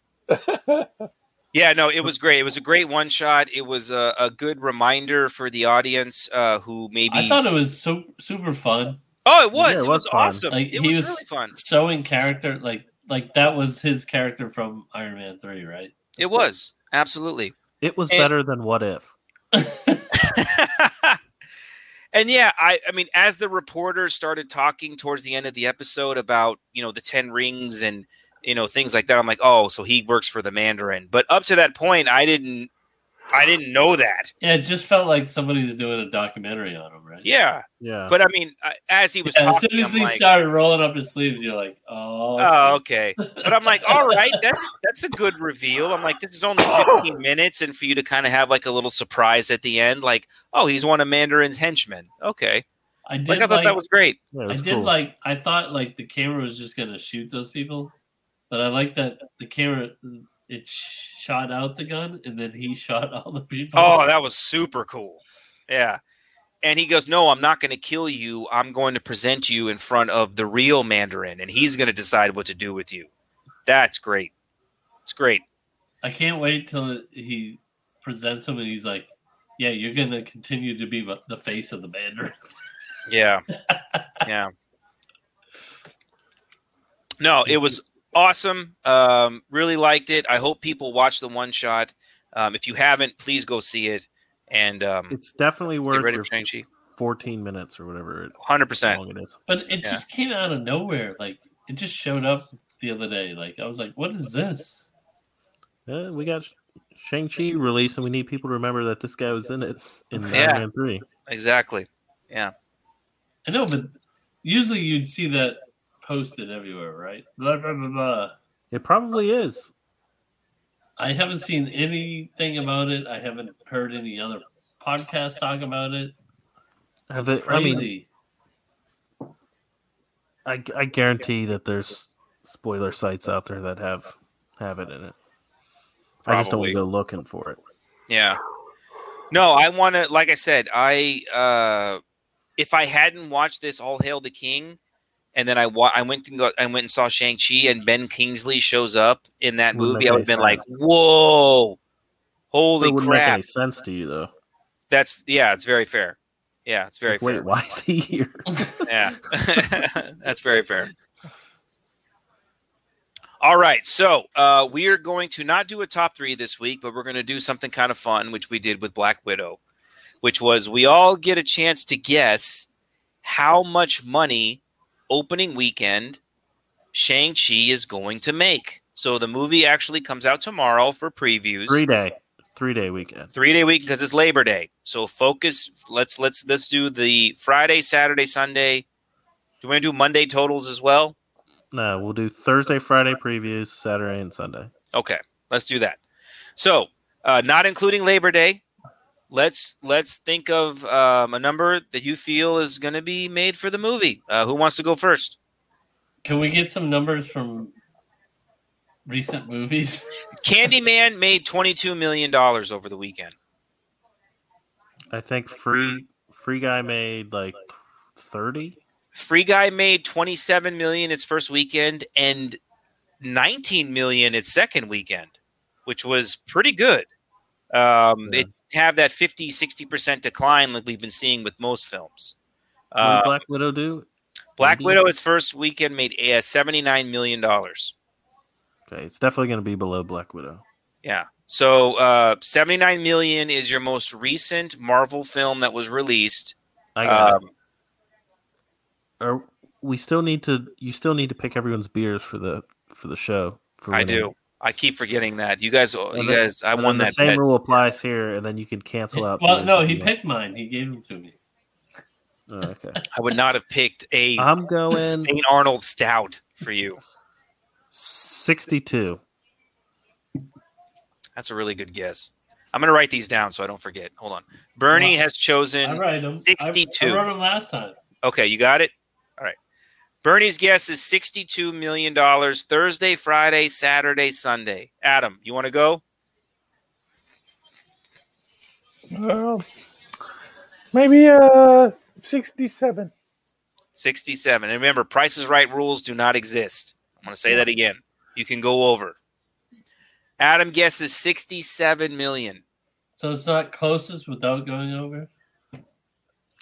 yeah, no, it was great. It was a great one shot. It was a, a good reminder for the audience uh, who maybe. I thought it was so super fun. Oh, it was. Yeah, it, it was, was awesome. Like it he was, was really fun. showing character like like that was his character from Iron Man three, right? It was absolutely. It was And- better than What If. and yeah, I, I mean, as the reporters started talking towards the end of the episode about you know the ten rings and you know things like that, I'm like, oh, so he works for the Mandarin. But up to that point, I didn't, I didn't know that. yeah, it just felt like somebody was doing a documentary on him, right? Yeah, Yeah. but I mean, as he was Yeah, as soon as I'm he like, started rolling up his sleeves, you're like, oh, oh, okay. But I'm like, all right, that's that's a good reveal. I'm like, this is only 15 minutes, and for you to kind of have like a little surprise at the end, like, oh, he's one of Mandarin's henchmen. Okay, I did like I thought like, that was great. Yeah, it I did cool. like I thought like the camera was just gonna shoot those people, but I like that the camera it shot out the gun and then he shot all the people. Oh, that was super cool. Yeah. And he goes, No, I'm not going to kill you. I'm going to present you in front of the real Mandarin, and he's going to decide what to do with you. That's great. It's great. I can't wait till he presents him and he's like, "Yeah, you're gonna continue to be the face of the Mandarin." Yeah. yeah. No, it was awesome. Um, really liked it. I hope people watch the one shot. Um, if you haven't, please go see it. And um, it's definitely get worth ready your for Shang-Chi. 14 minutes or whatever it, 100%. long it is. But it Yeah. just came out of nowhere. Like it just showed up the other day. Like I was like, "What is this?" Yeah, we got Shang Chi released, and we need people to remember that this guy was in it in Yeah. Iron Man Three. Exactly. Yeah. I know, but usually you'd see that posted everywhere, right? Blah blah blah blah. It probably is. I haven't seen anything about it. I haven't heard any other podcasts talk about it. Have It's they, I mean. I, I guarantee that there's spoiler sites out there that have have it in it. I just don't Probably. go looking for it. Yeah. No, I want to. Like I said, I uh, if I hadn't watched this All Hail the King, and then I wa- I went and go, I went and saw Shang Chi, and Ben Kingsley shows up in that Wouldn't movie, I would have any been like, "Whoa, holy it wouldn't make crap!" any sense to you though. That's yeah, it's very fair. Yeah, it's very Like, wait, fair. why is he here? Yeah, that's very fair. All right, so uh, we are going to not do a top three this week, but we're going to do something kind of fun, which we did with Black Widow, which was we all get a chance to guess how much money opening weekend Shang Chi is going to make. So the movie actually comes out tomorrow for previews Three day, three day weekend. three day week because it's Labor Day. So focus. Let's let's let's do the Friday, Saturday, Sunday. Do we want to do Monday totals as well? No, we'll do Thursday, Friday previews, Saturday, and Sunday. Okay, let's do that. So, uh, not including Labor Day, let's let's think of um, a number that you feel is going to be made for the movie. Uh, who wants to go first? Can we get some numbers from recent movies? Candyman made twenty two million dollars over the weekend. I think free free guy made like thirty. Free Guy made twenty seven million its first weekend and nineteen million its second weekend, which was pretty good. Um, Yeah. It have that 50, 60% decline like we've been seeing with most films. Uh, Black Widow do? Black 80? Widow, first weekend, made uh, $79 million. Okay, it's definitely going to be below Black Widow. Yeah. So uh, 79 million is your most recent Marvel film that was released. I got Um, it. Or we still need to. You still need to pick everyone's beers for the for the show. For I do. I keep forgetting that. You guys, uh, you then- guys, I won then that the same bet. rule applies here, and then you can cancel out. Well, no, he you want. picked mine. He gave them to me. Oh, okay, I would not have picked a I'm going St. Arnold Stout for you. sixty-two. That's a really good guess. I'm going to write these down so I don't forget. Hold on. Bernie Well, has chosen I write them. 62. I, I wrote them last time. Okay, you got it? All right. Bernie's guess is $62 million Thursday, Friday, Saturday, Sunday. Adam, you want to go? Uh, maybe uh, 67. 67. And remember, Price is Right rules do not exist. I'm going to say that again. You can go over. Adam guesses 67 million. So it's not closest without going over.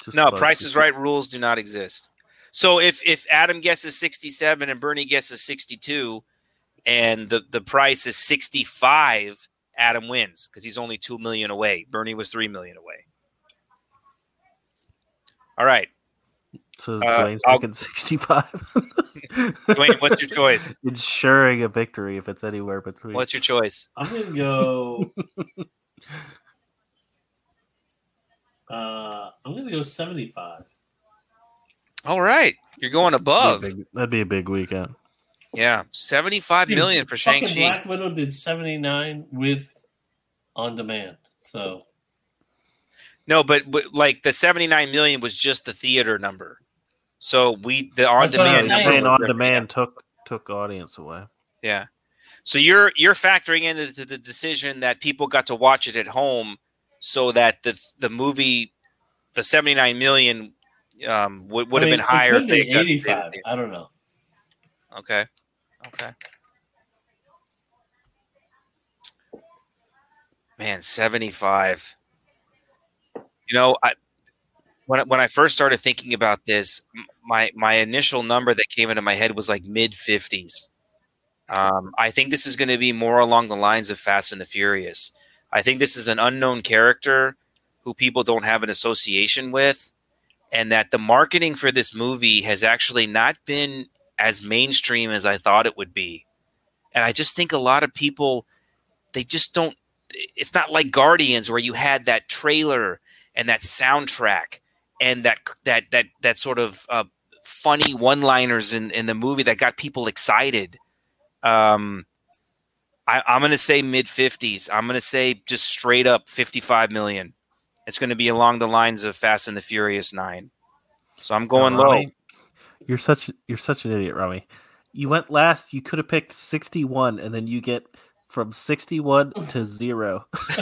Just No, close. Price is Right rules do not exist. So if if Adam guesses 67 and Bernie guesses 62 and the the price is 65, Adam wins because he's only 2 million away. Bernie was 3 million away. All right. So Uh, Dwayne's I'll- picking sixty-five. Dwayne, what's your choice? Ensuring a victory if it's anywhere between. What's your choice? I'm gonna go. uh, I'm gonna go 75. All right. You're going above. That'd be, a big, that'd be a big weekend. Yeah. 75 Dude, million for fucking Shang-Chi. Black Widow did 79 with on demand. So No, but, but like the 79 million was just the theater number. So we the on That's what demand saying. number Playing was on different. demand took took audience away. Yeah. So you're you're factoring into the decision that people got to watch it at home, so that the the movie, the seventy nine million, um, would would I have mean, been higher. It if could be they 85. I don't know. Okay. Okay. Man, seventy five. You know, I when I- when I first started thinking about this, my my initial number that came into my head was like mid fifties. Um, I think this is going to be more along the lines of Fast and the Furious. I think this is an unknown character who people don't have an association with, and that the marketing for this movie has actually not been as mainstream as I thought it would be. And I just think a lot of people, they just don't. It's not like Guardians where you had that trailer and that soundtrack and that that that that sort of uh, funny one-liners in in the movie that got people excited. Um, I, I'm going to say mid 50s. I'm going to say just straight up 55 million. It's going to be along the lines of Fast and the Furious Nine. So I'm going No, low. You're such you're such an idiot, Rami. You went last. You could have picked sixty-one, and then you get from sixty-one to zero.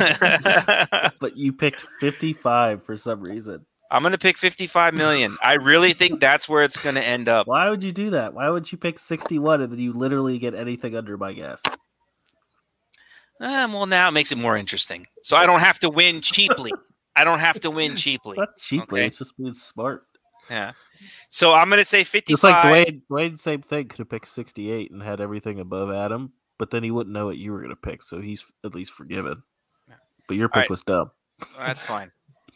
but you picked fifty-five for some reason. I'm going to pick 55 million. I really think that's where it's going to end up. Why would you do that? Why would you pick sixty-one and then you literally get anything under my guess? Um, well, now it makes it more interesting. So I don't have to win cheaply. I don't have to win cheaply. Not cheaply. Okay. It's just being smart. Yeah. So I'm going to say 55. Just like Dwayne, Dwayne, same thing. Could have picked sixty-eight and had everything above Adam, but then he wouldn't know what you were going to pick, so he's at least forgiven. But your pick right. was dumb. That's fine.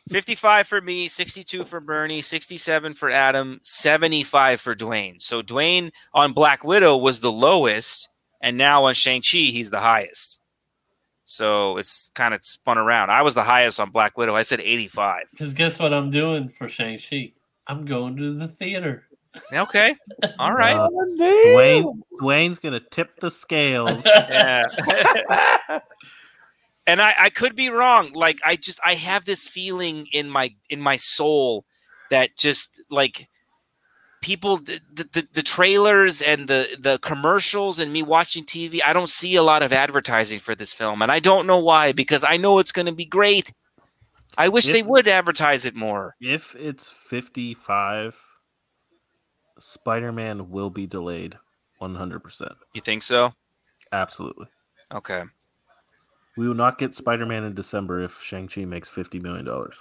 55 for me, 62 for Bernie, 67 for Adam, 75 for Dwayne. So Dwayne on Black Widow was the lowest, and now on Shang-Chi, he's the highest. So it's kind of spun around. I was the highest on Black Widow. I said 85. Because guess what I'm doing for Shang-Chi? I'm going to the theater. Okay. All right. Uh, Dwayne, Dwayne's gonna tip the scales. yeah. and I, I could be wrong. Like I just I have this feeling in my in my soul that just like people the, the, the trailers and the the commercials and me watching TV, I don't see a lot of advertising for this film. And I don't know why, because I know it's gonna be great. I wish they would advertise it more. if it's fifty-five, Spider-Man will be delayed, one hundred percent. You think so? Absolutely. Okay. We will not get Spider Man in December if Shang Chi makes fifty million dollars.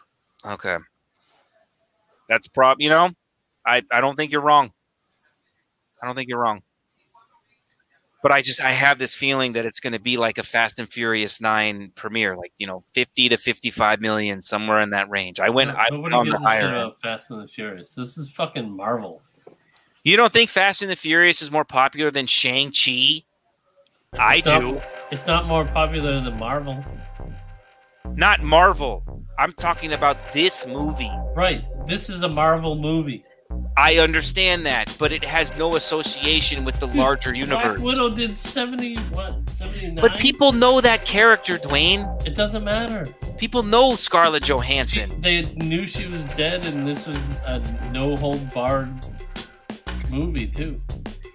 Okay. That's prob. You know, I I don't think you're wrong. I don't think you're wrong. But I just I have this feeling that it's going to be like a Fast and Furious Nine premiere, like you know, fifty to fifty-five million, somewhere in that range. I went. I went Nobody on the higher about Fast and the Furious. This is fucking Marvel. You don't think Fast and the Furious is more popular than Shang Chi? I It's not- do. It's not more popular than Marvel. Not Marvel. I'm talking about this movie. Right. This is a Marvel movie. I understand that, but it has no association with the hmm. larger Black universe. Widow did 70, what, 79? But people know that character, Dwayne. It doesn't matter. People know Scarlett Johansson. They knew she was dead, and this was a no hold barred movie, too.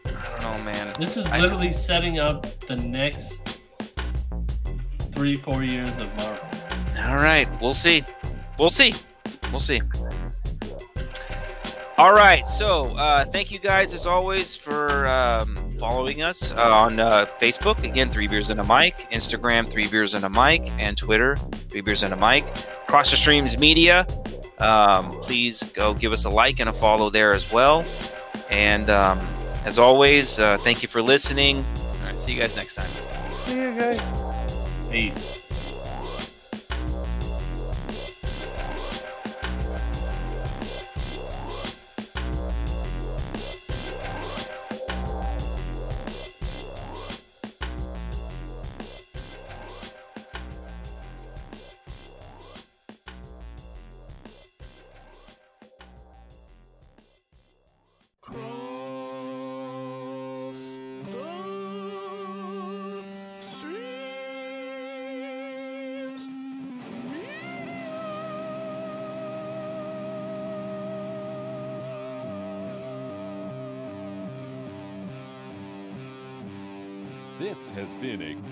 I don't know, man. This is literally setting up the next three, four years of Marvel. All right, we'll see. We'll see. We'll see. All right, so uh, thank you guys as always for um, following us uh, on uh, Facebook. Again, Three Beers and a Mic. Instagram, Three Beers and a Mic. And Twitter, Three Beers and a Mic. Cross the Streams Media. Um, please go give us a like and a follow there as well. And um, as always, uh, thank you for listening. All right, see you guys next time. See you guys. Peace.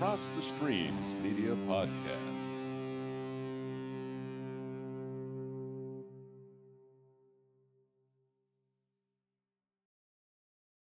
This has been a Cross the Streams Media Podcast.